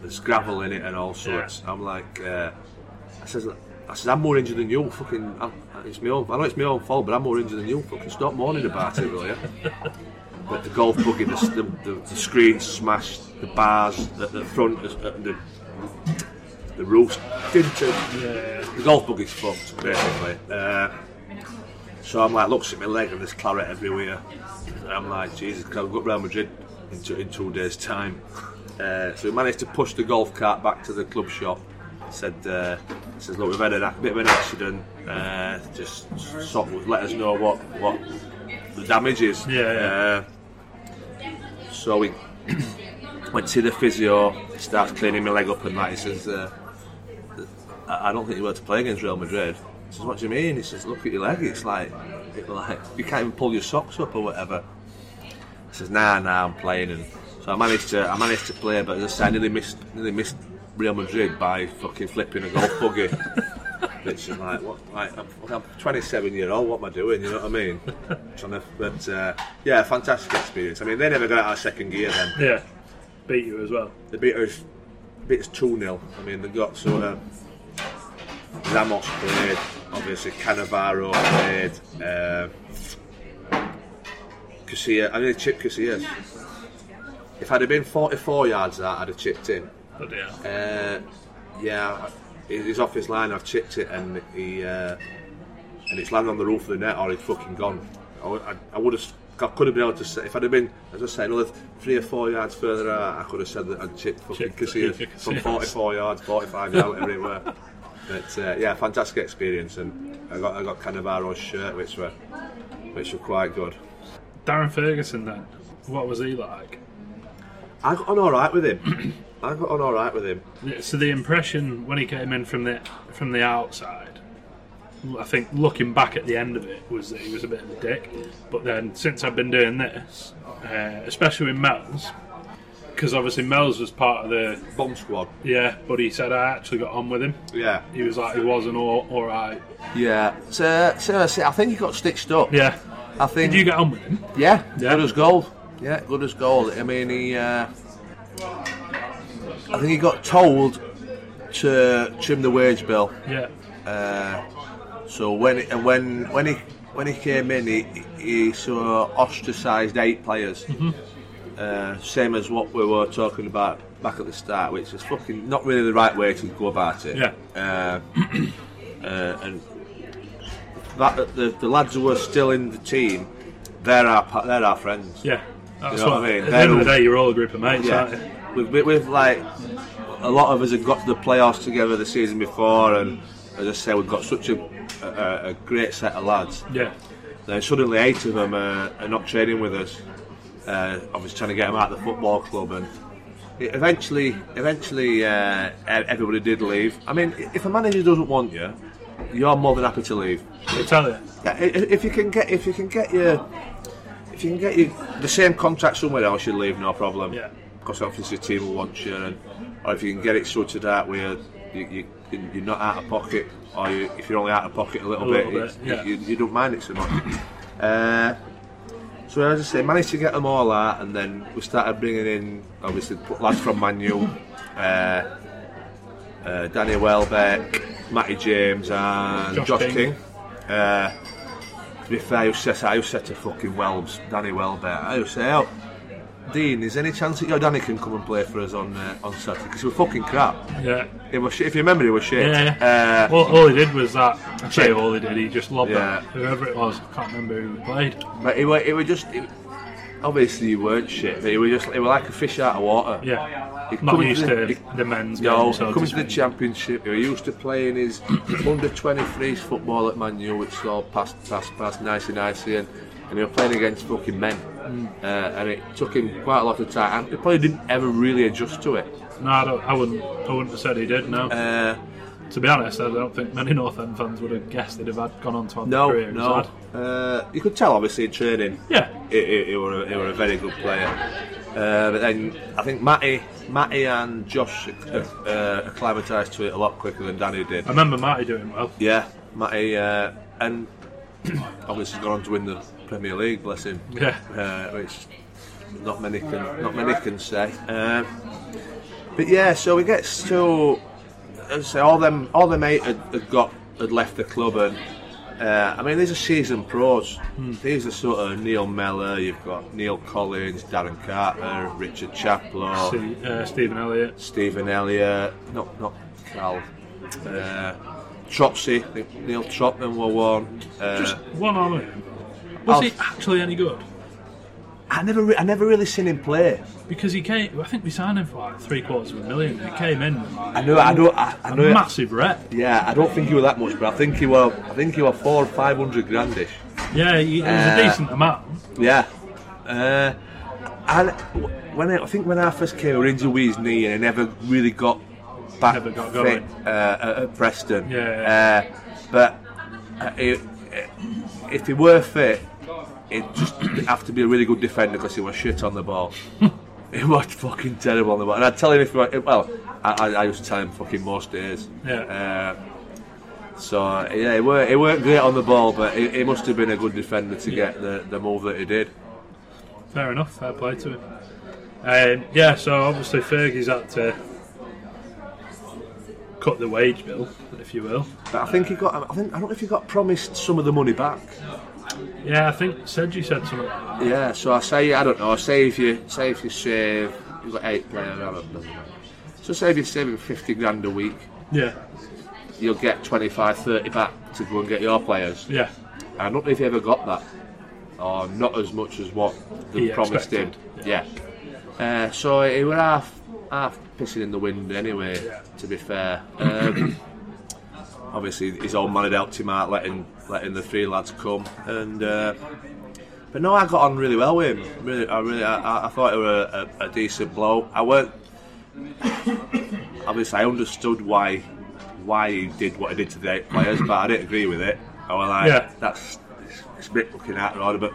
There's gravel in it and all sorts. I'm like, uh, I says, I said, I'm more injured than you. Fucking, I'm, it's my own. I know it's my own fault, but I'm more injured than you. Fucking stop moaning about it, will you? the golf buggy, the, the, the, the screen smashed, the bars, the, the front, uh, the the roof's tinted. Yeah. The golf buggy's fucked, basically. Uh, so I'm like, looks at my leg and there's claret everywhere. And I'm like, Jesus, I've got Real Madrid in two, in two days' time? Uh, so we managed to push the golf cart back to the club shop. Said, uh, says, look, we've had a bit of an accident. Uh, just sort of let us know what what the damage is. Yeah, Uh, so we went to the physio, starts cleaning my leg up and that. He says, uh, I don't think you're were to play against Real Madrid. I says, what do you mean? He says, look at your leg. It's like, it's like you can't even pull your socks up or whatever. He says, nah, nah, I'm playing. And so I managed to, I managed to play, but as I say, I nearly missed, nearly missed Real Madrid by fucking flipping a golf buggy. Which is like, what? Like, I'm, I'm 27 year old. What am I doing? You know what I mean? Trying to, but uh, yeah, fantastic experience. I mean, they never got out of second gear then. Yeah. Beat you as well. They beat us, beat us 2 0. I mean, they got sort of. Ramos played, obviously Cannavaro played, uh, Casilla, I mean, chip Casillas. If I'd have been 44 yards that, I'd have chipped in. But yeah. Uh, yeah, he's off his line, I've chipped it, and he uh, and it's landed on the roof of the net, or he'd fucking gone. I, I, I would have. I could have been able to say if I'd have been, as I say, another three or four yards further out, I could have said that I'd chipped fucking Casillas. from 44 yards, 45 yards, whatever it were. But uh, yeah, fantastic experience, and I got I got Cannavaro's shirt, which were which were quite good. Darren Ferguson then. What was he like? I got on all right with him. I got on all right with him. So the impression when he came in from the from the outside, I think looking back at the end of it was that he was a bit of a dick. But then since I've been doing this, uh, especially with Mel's, because obviously Mel's was part of the Bomb squad. yeah, but he said I actually got on with him. Yeah. He was like he wasn't all, all right. Yeah. So, so, so I think he got stitched up. Yeah. I think. Did you get on with him? Yeah, Yeah. good as gold. Yeah, good as gold. I mean, he. Uh, I think he got told to trim the wage bill. Yeah. Uh, so when and when when he when he came in, he he of ostracised eight players. Uh, same as what we were talking about back at the start, which is fucking not really the right way to go about it. Yeah. Uh, uh, and that the, the lads who were still in the team, they're our they're our friends. Yeah. That's You know what, what I mean? At the end of the day, you're all a group of mates, aren't you? We've, we- we've like a lot of us have got to the playoffs together the season before, and as I say, we've got such a, a, a great set of lads. Yeah. Then suddenly eight of them are, are not training with us. Uh, obviously trying to get them out of the football club, and eventually, eventually, uh, everybody did leave. I mean, if a manager doesn't want you, you're more than happy to leave. I tell you. Yeah, i- i- if you can get if you can get your if you can get you the same contract somewhere else, you leave no problem. Yeah. Because obviously the team will want you, and or if you can get it sorted out where you, you you're not out of pocket, or you, if you're only out of pocket a little, A bit, little bit, yeah. you, you don't mind it so much. uh, so as I say, managed to get them all out, and then we started bringing in obviously lads from Manuel, uh, uh, Danny Welbeck, Matty James, and Josh Josh, King. King. Uh, to be fair, I used to I used to say to fucking Welbs, Danny Welbeck, I used to say, oh, Dean, is there any chance that your Danny can come and play for us on uh, on Saturday? Because he was fucking crap. Yeah. He was shit. If you remember, he was shit. Yeah, yeah. Uh, all, all he did was that. I say Chip. all he did. He just lobbed Yeah. it. Whoever it was, I can't remember who played. but it was, he was just, he, obviously you weren't shit, but he was just, he was like a fish out of water. Yeah. He'd Not used to the- the men's No, game. So coming to the championship, he was used to playing his under 23s football at Man U, which all passed, passed, passed nicey nicey, and, and he was playing against fucking men. Mm. Uh, and it took him quite a lot of time. And he probably didn't ever really adjust to it. No, I, don't, I wouldn't. I wouldn't have said he did. No. Uh, To be honest, I don't think many North End fans would have guessed they'd have had, gone on to have No, career he's no. Uh, you could tell, obviously, in training, Yeah, he, he, he, were, a, he were a very good player. Uh, but then I think Matty, Matty and Josh uh, uh, acclimatised to it a lot quicker than Danny did. I remember Matty doing well. Yeah, Matty, uh, and obviously gone on to win the Premier League, bless him. Yeah, uh, which not many can not many can say. Um, but yeah, so it gets to as say, all them all them eight had, had got had left the club, and uh, I mean these are seasoned pros. These are sort of Neil Mellor. You've got Neil Collins, Darren Carter, Richard Chaplow, See, uh, Stephen Elliott. Stephen Elliott, not not Cal. Uh, Tropsy, Neil Trotman were one. Uh, Just one on. Was I'll- he actually any good? I never, re- I never really seen him play. Because he came, I think we signed him for like three quarters of a million. He came in like I know, I know, I, I a know. massive rep. Yeah, I don't think he was that much, but I think he was. I think he was four or five hundred grandish. Yeah, he, it was Uh, a decent amount. Yeah. Uh, and when I, I think when I first came, he injured with his knee, and he never really got back Never got fit uh, at, at Preston. Yeah, Uh, but uh, he, if he were fit, he'd just have to be a really good defender because he was shit on the ball. he was fucking terrible on the ball, and I'd tell him if he wa- well, I, I, I used to tell him fucking most days. Yeah. Uh, so yeah, it weren't, he weren't great on the ball, but he, he must have been a good defender to get the, the move that he did. Fair enough, fair play to him. Um, yeah, so obviously Fergie's had to cut the wage bill, if you will. But I think he got. I think I don't know if he got promised some of the money back. Yeah, I think Sedgy said something. Yeah. So I say I don't know. I say if you say if you save, you've got eight players. I don't know. So say if you're saving fifty grand a week, Yeah, you'll get 25, 30 back to go and get your players. yeah, I don't know if he ever got that, or not as much as what they He promised him. expected, Yeah. Uh, so he was half half pissing in the wind anyway. Yeah. To be fair, um, obviously his old man had helped him out, letting letting the three lads come, and uh, but no, I got on really well with him. Really, I really, I, I- thought he was a, a, a decent blow. I weren't. obviously, I understood why why he did what he did to the eight players, but I didn't agree with it. I was like, Yeah. that's it's, it's a bit looking out order, but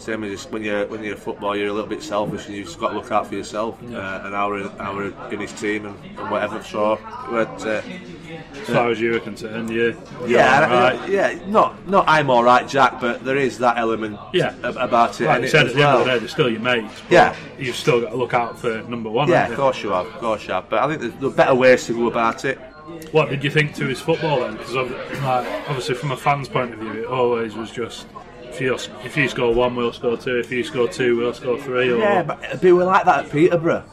same as when you're when you're a footballer, you're a little bit selfish and you've just got to look out for yourself. Uh, and our our in his team and, and whatever. So, but, uh, as far as you were concerned, you, yeah, right. yeah, not not I'm all right, Jack, but there is that element Yeah. ab- about it. Like and you said, at the end of the well. day, they're still your mates. but Yeah. You've still got to look out for number one. Yeah, of course you have, of course you have. But I think there's, there are better ways to go about it. What did you think to his football then? Because like, obviously, from a fan's point of view, it always was just if you if you score one, we'll score two. If you score two, we'll score three. Or, Yeah, but we were like that at Peterborough.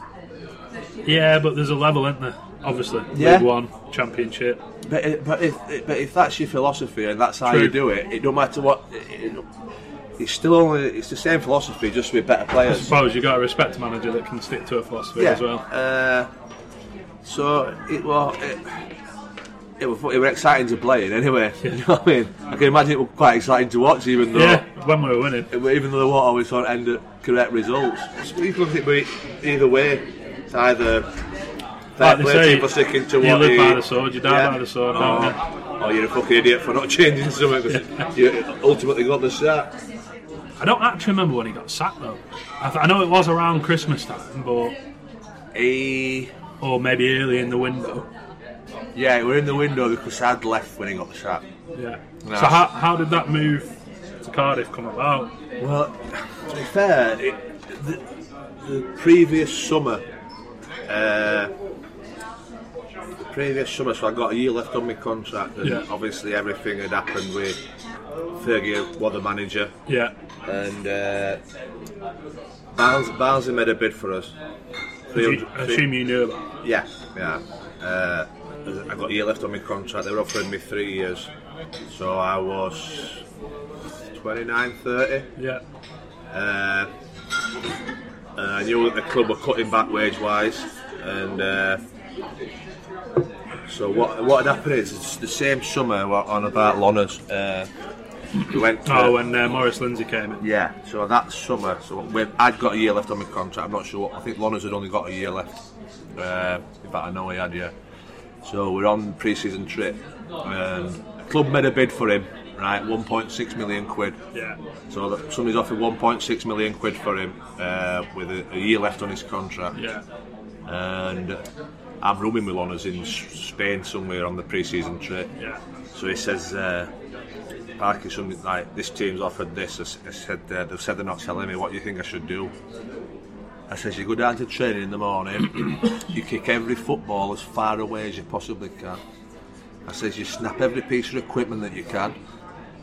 Yeah, but there's a level, isn't there? Obviously, Yeah. League One, Championship. But it, but if but if that's your philosophy and that's how True. you do it, it don't matter what. It, it- it's still only it's the same philosophy, just with better players. I suppose you have got to respect a manager that can stick to a philosophy as well. Uh, so it was. It, it was, it was exciting to play in anyway. You know what I mean? I can imagine it was quite exciting to watch, even though Yeah, when we were winning. even though they won't always sort of end at correct results. So you can look at it either way. It's either fair Like they play say, for sticking to you what live he, by the sword, you die Yeah. by the sword, or, don't oh. or you're a fucking idiot for not changing something because you ultimately got the shot. I don't actually remember when he got sacked though. I, th- I know it was around Christmas time, but He, or maybe early in the window. Yeah, we're in the window because I'd left when he got the shot. Yeah. No. So how, how did that move to Cardiff come about? Well, to be fair, it, the, the previous summer, uh, the previous summer, so I got a year left on my contract, and Yeah. obviously everything had happened with Fergie was the manager, Yeah. and uh, Barnes, Barnsley made a bid for us. I assume you knew about. yeah, yeah. Uh, I got a year left on my contract. They were offering me three years, so I was 29, 30. Yeah. Uh, and I knew that the club were cutting back wage wise, and uh, so what what had happened is it's the same summer on about Lonners. Uh, we went to Oh, when uh, Maurice Lindsay came in. yeah, so that summer, so I'd got a year left on my contract. I'm not sure. What, I think Lonners had only got a year left. Uh, in fact, I know he had yeah. So we're on pre-season trip. Um, club made a bid for him, right? 1.6 million quid. Yeah. So that somebody's offered 1.6 million quid for him uh, with a, a year left on his contract. Yeah. And I'm rooming with Lonas in Spain somewhere on the pre-season trip. Yeah. So he says, uh, something like this team's offered this. I said uh, they've said they're not telling me. What do you think I should do? I says you go down to training in the morning. you kick every football as far away as you possibly can. I says you snap every piece of equipment that you can,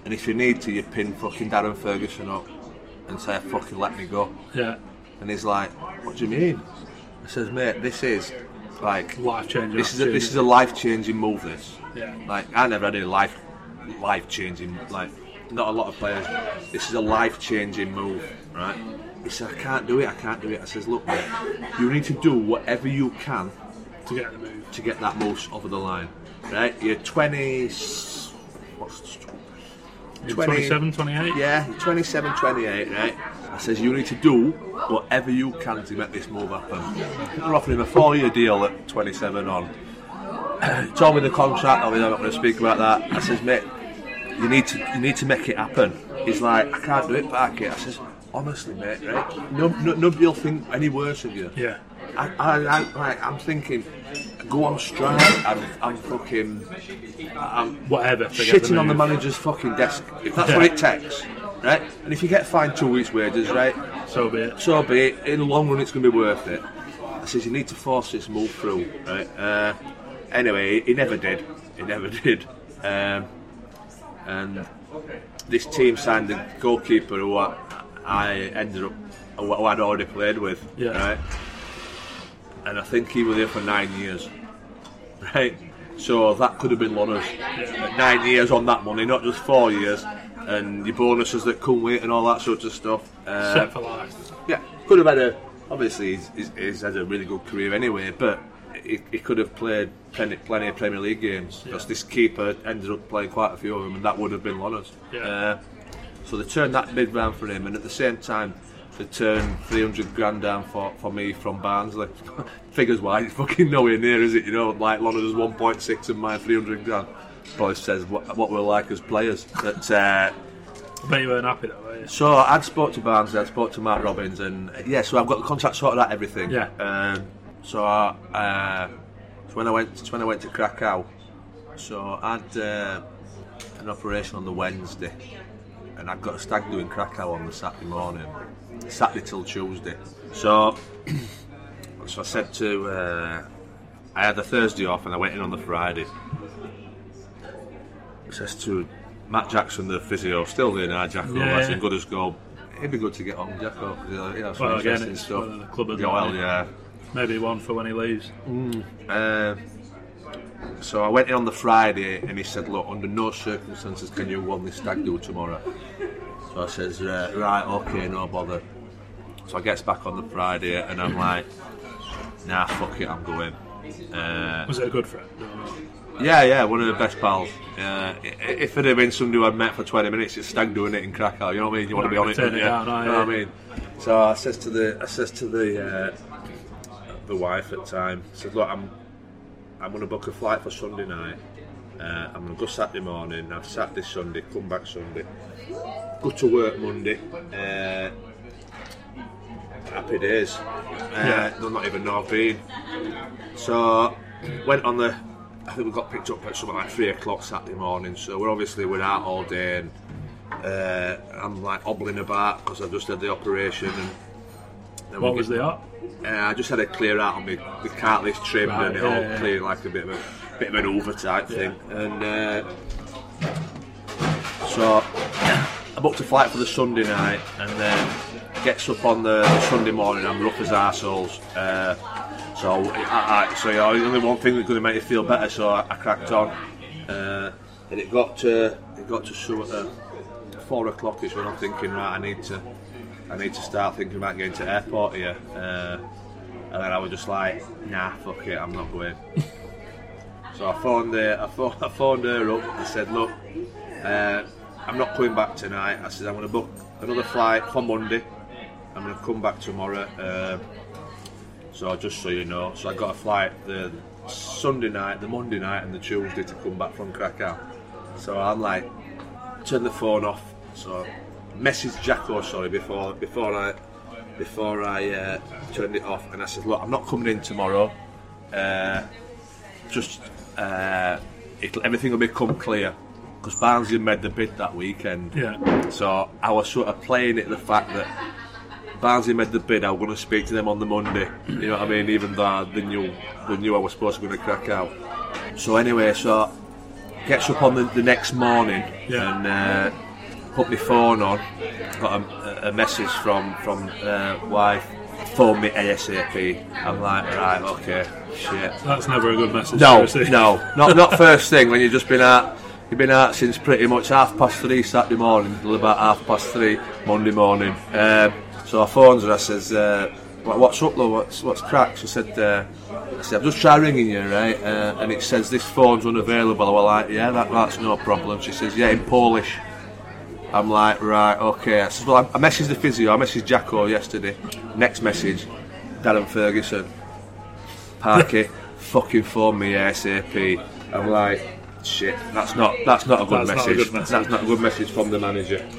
and if you need to, you pin fucking Darren Ferguson up and say fucking let me go. Yeah. And he's like, what do you mean? I says, mate, this is like Life changing. this is a, this is a life changing move. This Yeah. like I never had a life life changing like not a lot of players. This is a life changing move, right? He said, I can't do it. I can't do it. I says, look, mate, you need to do whatever you can to get the move. to get that move over the line, right? You're 20. What's In 27, 28? yeah, you're 27, 28, right? I says you need to do whatever you can to make this move happen. They're offering him a four-year deal at 27 on. He told me the contract. I mean, I'm not going to speak about that. I says, mate, you need to you need to make it happen. He's like, I can't do it, Parky. I says, honestly, mate, right? No, no, nobody will think any worse of you. Yeah. I, I, I, like, I'm thinking, go on strike. I'm, I'm fucking, I'm Whatever. shitting on the manager's fucking desk. If that's Yeah. what it takes, right? And if you get fined two weeks' wages, right? So be it. So be it. In the long run, it's going to be worth it. I says you need to force this move through, right? Uh, anyway, he never did. He never did. Um, and this team signed the goalkeeper who I, I ended up, who I'd already played with, Yeah. right? And I think he was there for nine years, right? So that could have been Lonner's. Nine years on that money, not just four years. And your bonuses that come with it and all that sort of stuff. Uh, Set for life. yeah, could have had a. Obviously, he's, he's, he's had a really good career anyway, but he, he could have played plenty, plenty of Premier League games because Yeah. this keeper ended up playing quite a few of them, and that would have been Lonner's. Yeah. Uh, so they turned that bid round for him, and at the same time, they turned 300 grand down for, for me from Barnsley. Figures wise, it's fucking nowhere near, is it? You know, like Lonner's 1.6 and mine 300 grand. Probably says what, what we're like as players. But uh, I bet you weren't happy though, were you? so I'd spoke to Barnsley, I'd spoke to Mark Robins, and uh, yeah, so I've got the contract sorted out, everything. Yeah. Um, so uh, so when I went when I went to Krakow, so I had uh, an operation on the Wednesday, and I've got a stag do in Krakow on the Saturday morning, Saturday till Tuesday. So so I said to uh, I had the Thursday off, and I went in on the Friday. I says to Matt Jackson, the physio, still there now, Jacko. Yeah, that's in good as gold. It'd be good to get on Jacko. You know, you know, Well, again, it's stuff. the club yeah, well, yeah. Maybe one for when he leaves. Uh, so I went in on the Friday and he said, Look, under no circumstances can you run this stag do tomorrow. So I says, uh, Right, okay, no bother. So I gets back on the Friday and I'm like, Nah, fuck it, I'm going. Uh, Was it a good friend? yeah, yeah, one of the best pals. Uh, if it had been somebody who I'd met for 20 minutes, it's stag doing it in Krakow. You know what I mean? You want to be on it, don't you? down, you know yeah. what I mean? So I says to the, I says to the, uh, the wife at the time, I said, look, I'm, I'm going to book a flight for Sunday night. Uh, I'm going to go Saturday morning. I've Saturday, Sunday, come back Sunday. Go to work Monday. Uh, happy days. Uh, they'll not even I've been. So went on the. I think we got picked up at something like three o'clock Saturday morning. So we're obviously we're out all day, and uh, I'm like hobbling about because I've just had the operation. And then What was get- the art? uh, I just had a clear out on me, the cartilage trimmed Right, and it yeah, all yeah. clear like a bit of a bit of an over type thing. And uh, so I booked a flight for the Sunday night and then gets up on the, the Sunday morning. I'm rough as arseholes. Uh, so I, I, so yeah, only one thing that's going to make you feel better. So I, I cracked on, uh, and it got to it got to sort of four o'clock is when I'm thinking right. I need to I need to start thinking about going to airport here. Uh, and then I was just like, nah, fuck it, I'm not going. so I phoned her, I phoned, I phoned her up and said, look, uh, I'm not coming back tonight. I said, I'm going to book another flight for Monday. I'm going to come back tomorrow. Uh, so just so you know, so I got a flight the Sunday night, the Monday night, and the Tuesday to come back from Krakow. So I'm like, turn the phone off. So message Jacko, sorry, before before I before I uh, turned it off, and I said, look, I'm not coming in tomorrow. Uh, just uh, it'll, everything will become clear because Barnsley made the bid that weekend. Yeah. So I was sort of playing it the fact that Barnsley made the bid. I was going to speak to them on the Monday. You know what I mean? Even though they knew they knew I was supposed to go to Krakow. So anyway, so gets up on the, the next morning Yeah. and uh, put my phone on. Got a, a message from from uh, wife. Phone me ASAP. I'm like, right, okay, shit. That's never a good message. No, no, not not first thing when you've just been out. You've been out since pretty much half past three Saturday morning till about half past three Monday morning. Um, so I phones her. I says, uh, "What's up, though? What's what's cracked?" She said, uh, "I said I've just tried ringing you, right? Uh, and it says this phone's unavailable." I was like, "Yeah, that, that's no problem." She says, "Yeah, in Polish." I'm like, right, okay. I said, well, I, I messaged the physio. I messaged Jacko yesterday. Next message, Darren Ferguson. Parky, fucking phone me ASAP. I'm like, shit, that's not that's not a good, That's not a message. good message. That's not a good message from the manager.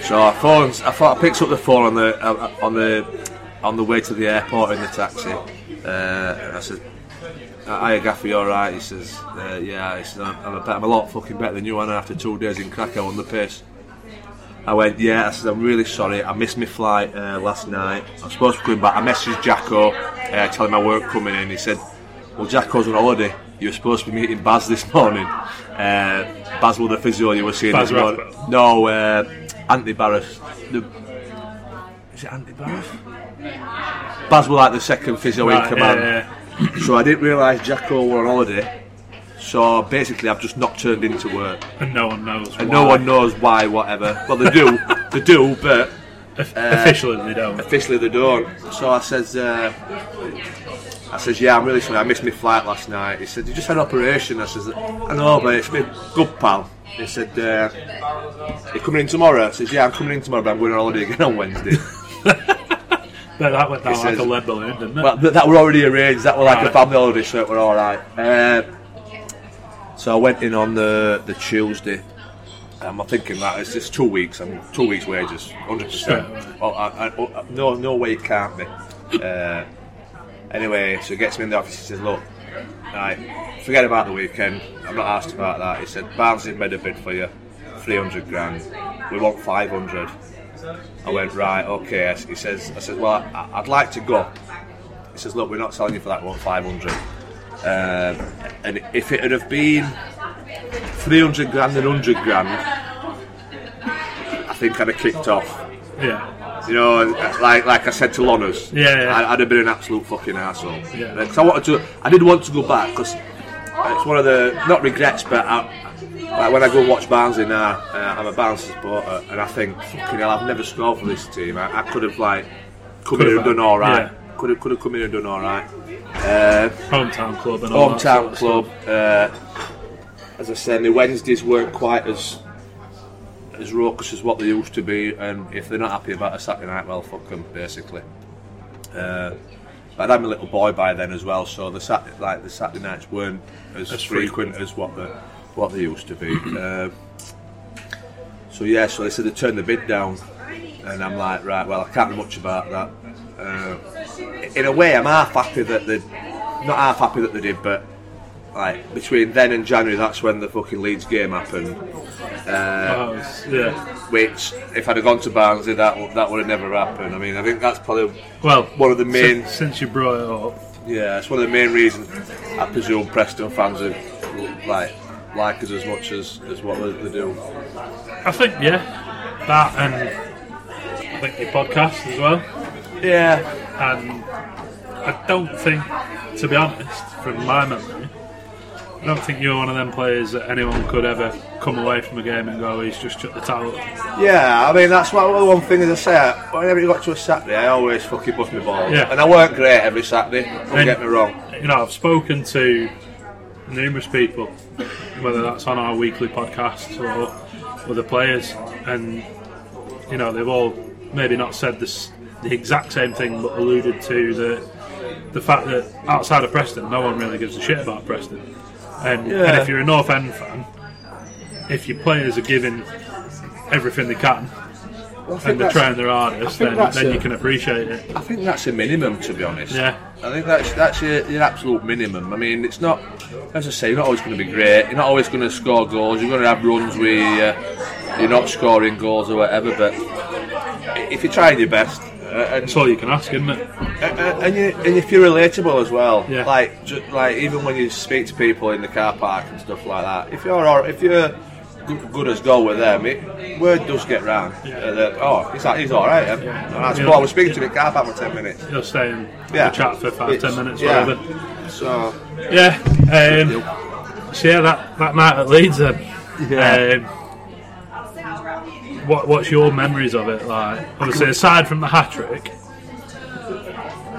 So I phones. I thought I picked up the phone on the uh, on the on the way to the airport in the taxi. Uh, I said, "Hiya, Gaffy, all right?" He says, uh, "Yeah." He says, I'm, I'm, a, "I'm a lot fucking better than you." And after two days in Krakow on the piss. I went, yeah, I said, I'm really sorry, I missed my flight uh, last night. I was supposed to be coming back. I messaged Jacko, uh, telling him I weren't coming in. He said, well, Jacko's on holiday. You were supposed to be meeting Baz this morning. Uh, Baz was the physio you were seeing Baz this morning. No, uh, Anthony Barris. The, is it Anthony Barris? Baz was like the second physio Right, in command. yeah, yeah. So I didn't realise Jacko were on holiday. So basically, I've just not turned into work And no one knows. and why. no one knows why, whatever. Well, they do, they do, but Of- Officially, they don't. officially they don't. So I says, uh, I says, yeah, I'm really sorry, I missed my flight last night. He said, you just had an operation. I says, I know, but it's been good, pal. He said, uh, you coming in tomorrow? I says, yeah, I'm coming in tomorrow, but I'm going on holiday again on Wednesday. But that went down like says- a lead balloon, didn't it? Well, th- that were already arranged. That were like a Right. family holiday, so it were all right. Uh, so I went in on the, the Tuesday. Um, I'm thinking that it's just two weeks. I mean, two weeks wages, hundred percent. Well, I, I, oh, no, no way it can't be. Uh, anyway, so he gets me in the office. He says, "Look, right, forget about the weekend. I'm not asked about that." He said, "Barnsley made a bid for you, three hundred grand. We want 500. I went, "Right, okay." He says, "I said, well, I, would like to go." He says, "Look, we're not selling you for that one, 500 uh, and if it would have been 300 grand and 100 grand, I think I'd have kicked off. Yeah. You know, like like I said to Loners, yeah, yeah. I, I'd have been an absolute fucking asshole. Yeah. Because I wanted to, I did want to go back because it's one of the not regrets, but I, like when I go watch Barnsley now, uh, I'm a Barnsley supporter, and I think fucking hell, I've never scored for this team. I, I could have like come could in have and done all right. Yeah. Could have could have come in and done all right. Uh, Hometown club and all that hometown sort of club. Uh, as I said, the Wednesdays weren't quite as as raucous as what they used to be, and if they're not happy about a Saturday night, well, fuck them, basically. Uh, but I'd had my little boy by then as well, so the Saturday, like the Saturday nights weren't as, As frequent, as what the what they used to be. uh, so yeah, so they said they turned the bid down, and I'm like, right, well, I can't do much about that. Uh, in a way, I'm half happy that they, not half happy that they did, but like between then and January, that's when the fucking Leeds game happened. Uh, was- yeah. which, if I'd have gone to Barnsley, that that would have never happened. I mean, I think that's probably Well, one of the main, since, since you brought it up, yeah, it's one of the main reasons. I presume Preston fans are like like us as much as, as what they, they do. I think yeah, that and I think your podcast as well. Yeah, And I don't think, to be honest, from my memory, I don't think you're one of them players that anyone could ever come away from a game and go, he's just shut the towel. yeah. I mean, that's what the one thing as I say. Whenever you got to a Saturday, I always fucking bust my balls. Yeah. And I weren't great every Saturday. Don't And- get me wrong. You know, I've spoken to numerous people, whether that's on our weekly podcast or other players, and you know they've all maybe not said this the exact same thing, but alluded to that the fact that outside of Preston, no one really gives a shit about Preston. And, and if you're a North End fan, if your players are giving everything they can and they're trying their hardest, then, then a- you can appreciate it. I think that's a minimum, to be honest. Yeah. I think that's that's your, your absolute minimum. I mean, it's not, as I say, you're not always going to be great. You're not always going to score goals. You're going to have runs where you, you're not scoring goals or whatever. But if you're trying your best, and, That's all you can ask, isn't it? and, and, you, and if you're relatable as well, Yeah. like ju- like even when you speak to people in the car park and stuff like that, if you're if you're good, good as gold with them, it, word does get round. Uh, that, oh, he's, he's all right. Yeah. And that's Yeah. what I was speaking to the car park for ten minutes. You'll stay and Yeah. chat for five, It's- ten minutes, yeah. whatever. So Yeah. Um, so yeah, that, that night at Leeds then. Yeah. Um, what what's your memories of it like? Obviously, aside from the hat trick,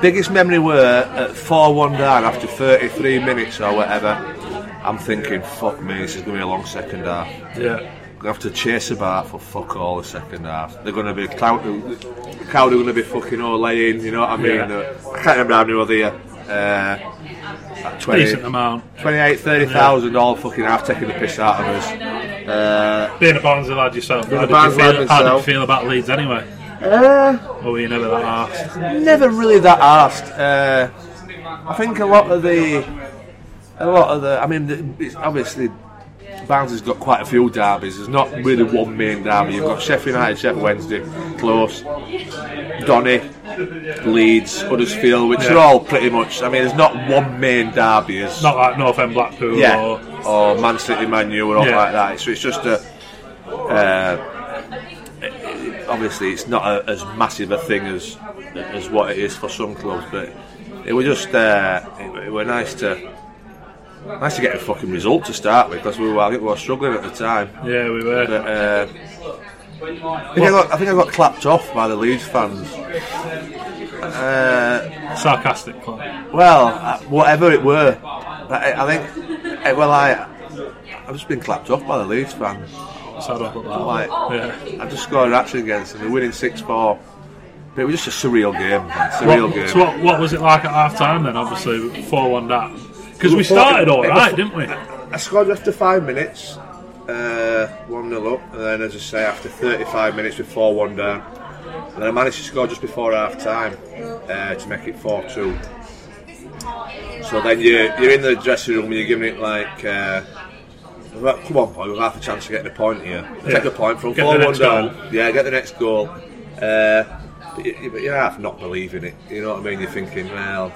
biggest memory were at four one down after thirty three minutes or whatever. I'm thinking, fuck me, this is going to be a long second half. yeah, Gonna have to chase about for fuck all the second half. They're going to be cloud. The crowd are going to be fucking all laying. You know what I mean? Yeah. I can't remember how many were there. Uh, 20, decent amount. 28, 30,000 all fucking half taking the piss out of us. Uh, Being a Barnsley lad yourself, how a did, you Barnsley feel, lad how did you myself. feel about Leeds anyway? uh, Or were you never that arsed? never really that asked. Uh, I think a lot of the, a lot of the. I mean, the, it's obviously, Barnsley's got quite a few derbies. There's not really one main derby. You've got Sheffield United, Sheffield Wednesday, close, Donny, Leeds, Huddersfield, which Yeah. are all pretty much. I mean, there's not one main derby. As, Not like North End Blackpool yeah, or or Man City, Man U, or all Yeah. like that. So it's just a. Uh, obviously, it's not a, as massive a thing as as what it is for some clubs, but it was just uh, it, it were nice to nice to get a fucking result to start with because we were I think we were struggling at the time. yeah, we were. But, uh, I think I got I think I got clapped off by the Leeds fans. Uh, Sarcastic club. well, uh, whatever it were, I, I think. eh, Well, I I've just been clapped off by the Leeds fans. Sad about Like, Yeah. I just scored an action against them. They're winning six four. But it was just a surreal game. Man. What, Surreal game. so what, what was it like at half time then? Obviously, four one down. Because we started all right, didn't we? I scored after five minutes, uh, one 0 up, and then as I say, after 35 minutes with four one down, and then I managed to score just before half time uh, to make it four two. So then you you're in the dressing room and you're giving it like. Uh, Come on, boy, we've half a chance of getting a point here. Yeah. Take a point from 4 the 1 down. goal. Yeah, get the next goal. Uh, but you- but you're half not believing it. You know what I mean? You're thinking, well,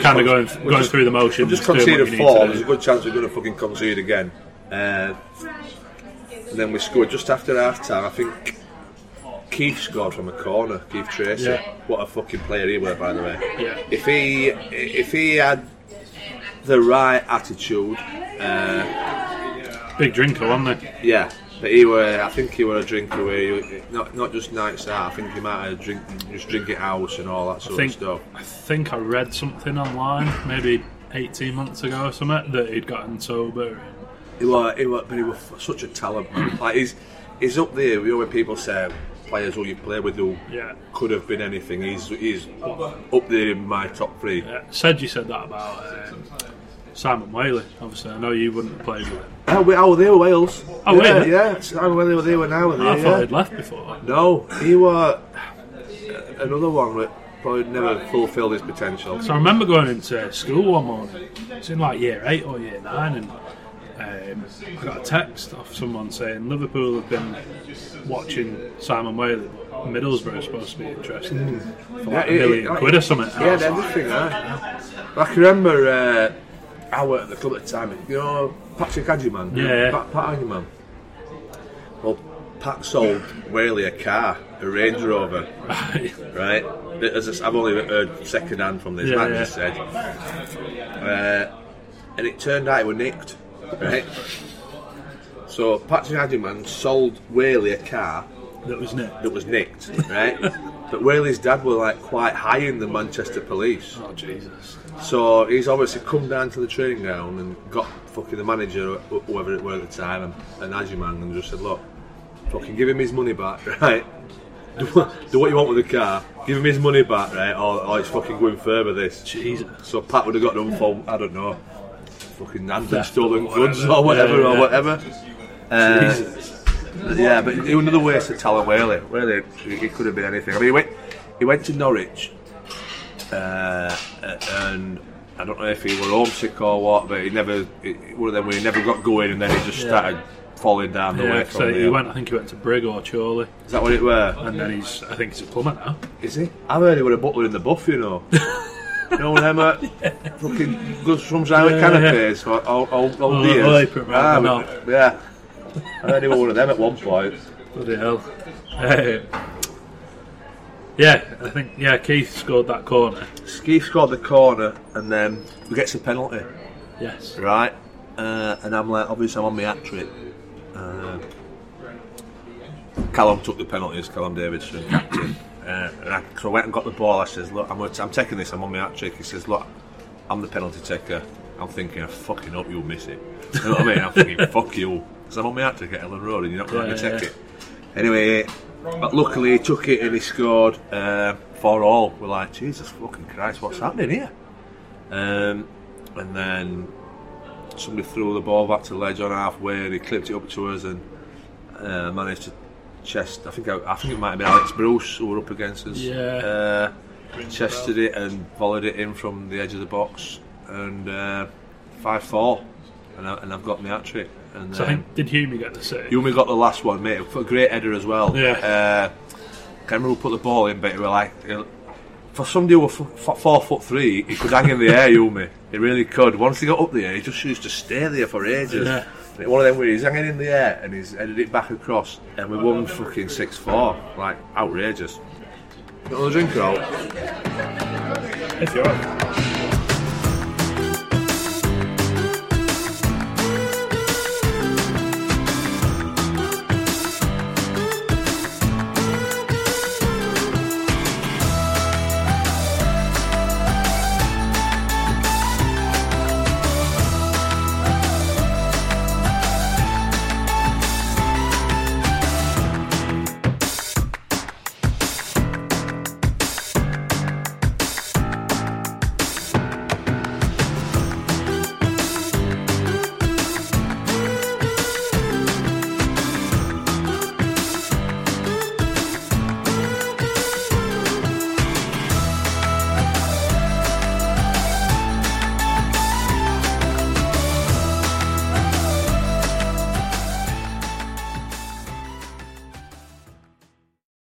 Kind of going going just- through the motions. Just what conceded four. There's a good chance we're going to fucking concede again. Uh, and then we scored just after half time. I think Keith scored from a corner. Keith Treacy. Yeah. What a fucking player he were, by the way. Yeah. If he if he had the right attitude, uh, Big drinker, wasn't he? yeah. But he were, I think he were a drinker where he, not not just nights out. I think he might have drink just drink it house and all that sort think of stuff. I think I read something online, maybe 18 months ago or something, that he'd gotten sober. He was, he was, but he was such a talent, man. Like he's, he's up there. You know when people say players who you play with who Yeah. could have been anything. He's, he's up there in my top three. Yeah. Said you said that about um, Simon Whaley. Obviously, I know you wouldn't have played with him. Oh, we, oh, they were Wales. Oh, yeah, they? yeah. Oh, well, they were, they were now. They, I yeah. he'd left before. No, he was another one that probably never fulfilled his potential. So I remember going into school one morning. It's in like year eight or year nine, and um, I got a text off someone saying Liverpool have been watching Simon Whaley, but Middlesbrough is supposed to be interested for like a Yeah, million yeah, quid or something. Yeah, and like, everything. I can remember uh, I worked at the club at the time. You know, Patrick Adjuman. Yeah. Pat, Pat Adjuman. Well, Pat sold Whaley a car, a Range Rover, right? As I've only heard second hand from this Yeah, man yeah. just said. Uh, and it turned out it were nicked, right? So Patrick Adjuman sold Whaley a car that was Nick. that was nicked, right? but Whaley's dad were like quite high in the Manchester police. Oh Jesus! So he's obviously come down to the training ground and got fucking the manager, wh- whoever it were at the time, and, and Ajiman, and just said, look, fucking give him his money back, right? do, what- do what you want with the car. Give him his money back, right? Or, or it's fucking going further. This. Jesus. So Pat would have got done for I don't know, fucking Theft stolen goods or whatever Yeah, or whatever. Uh, Jesus. yeah, but another waste of talent, really. Really, he could have been anything. I mean, he went, he went to Norwich, uh, and I don't know if he were homesick or what, but he never, one of them where he never got going, and then he just Yeah. started falling down the Yeah, way so from he went. I think he went to Brig or Chorley, Is that what it were? and then he's. I think he's a plumber now. Is he? I've heard he was a butler in the buff, you know. you know them uh, fucking goes from Riley Yeah, for all, all, all Oh, years. Ah, yeah. I heard he was one of them at one point. Bloody hell. Uh, yeah, I think yeah Keith scored that corner. Keith scored the corner and then we gets a penalty, Yes. right? Uh, and I'm like, obviously I'm on my hat trick. Uh, Callum took the penalties, Callum Davidson, captain. Uh, and I, so I went and got the ball. I says, look, I'm, I'm taking this. I'm on my hat trick. He says, look, I'm the penalty taker. I'm thinking, I fucking hope you'll miss it. You know what I mean? I'm thinking, fuck you. Because I'm on my hat trick at Elland Road and you're not going Yeah, to take yeah. it. Anyway, but luckily he took it and he scored uh, for all. We're like, Jesus fucking Christ, what's happening here? Um, and then somebody threw the ball back to the ledge on halfway and he clipped it up to us and uh, managed to chest. I think I, I think it might have been Alex Bruce who were up against us. Yeah. Uh, chested it and volleyed it in from the edge of the box and uh, five four, and, I, and I've got my hat trick. And So I think did Hume get the save? only got the last one, mate. A great header as well. Yeah. Uh, can't remember who put the ball in, but it was like it- for somebody who was f- f- four foot three, he could hang in the air, Yumi. He really could. Once he got up there, he just used to stay there for ages. Yeah. One of them where he's hanging in the air and he's headed it back across, and we won fucking six four. Like outrageous. Got another drink out. If you're up.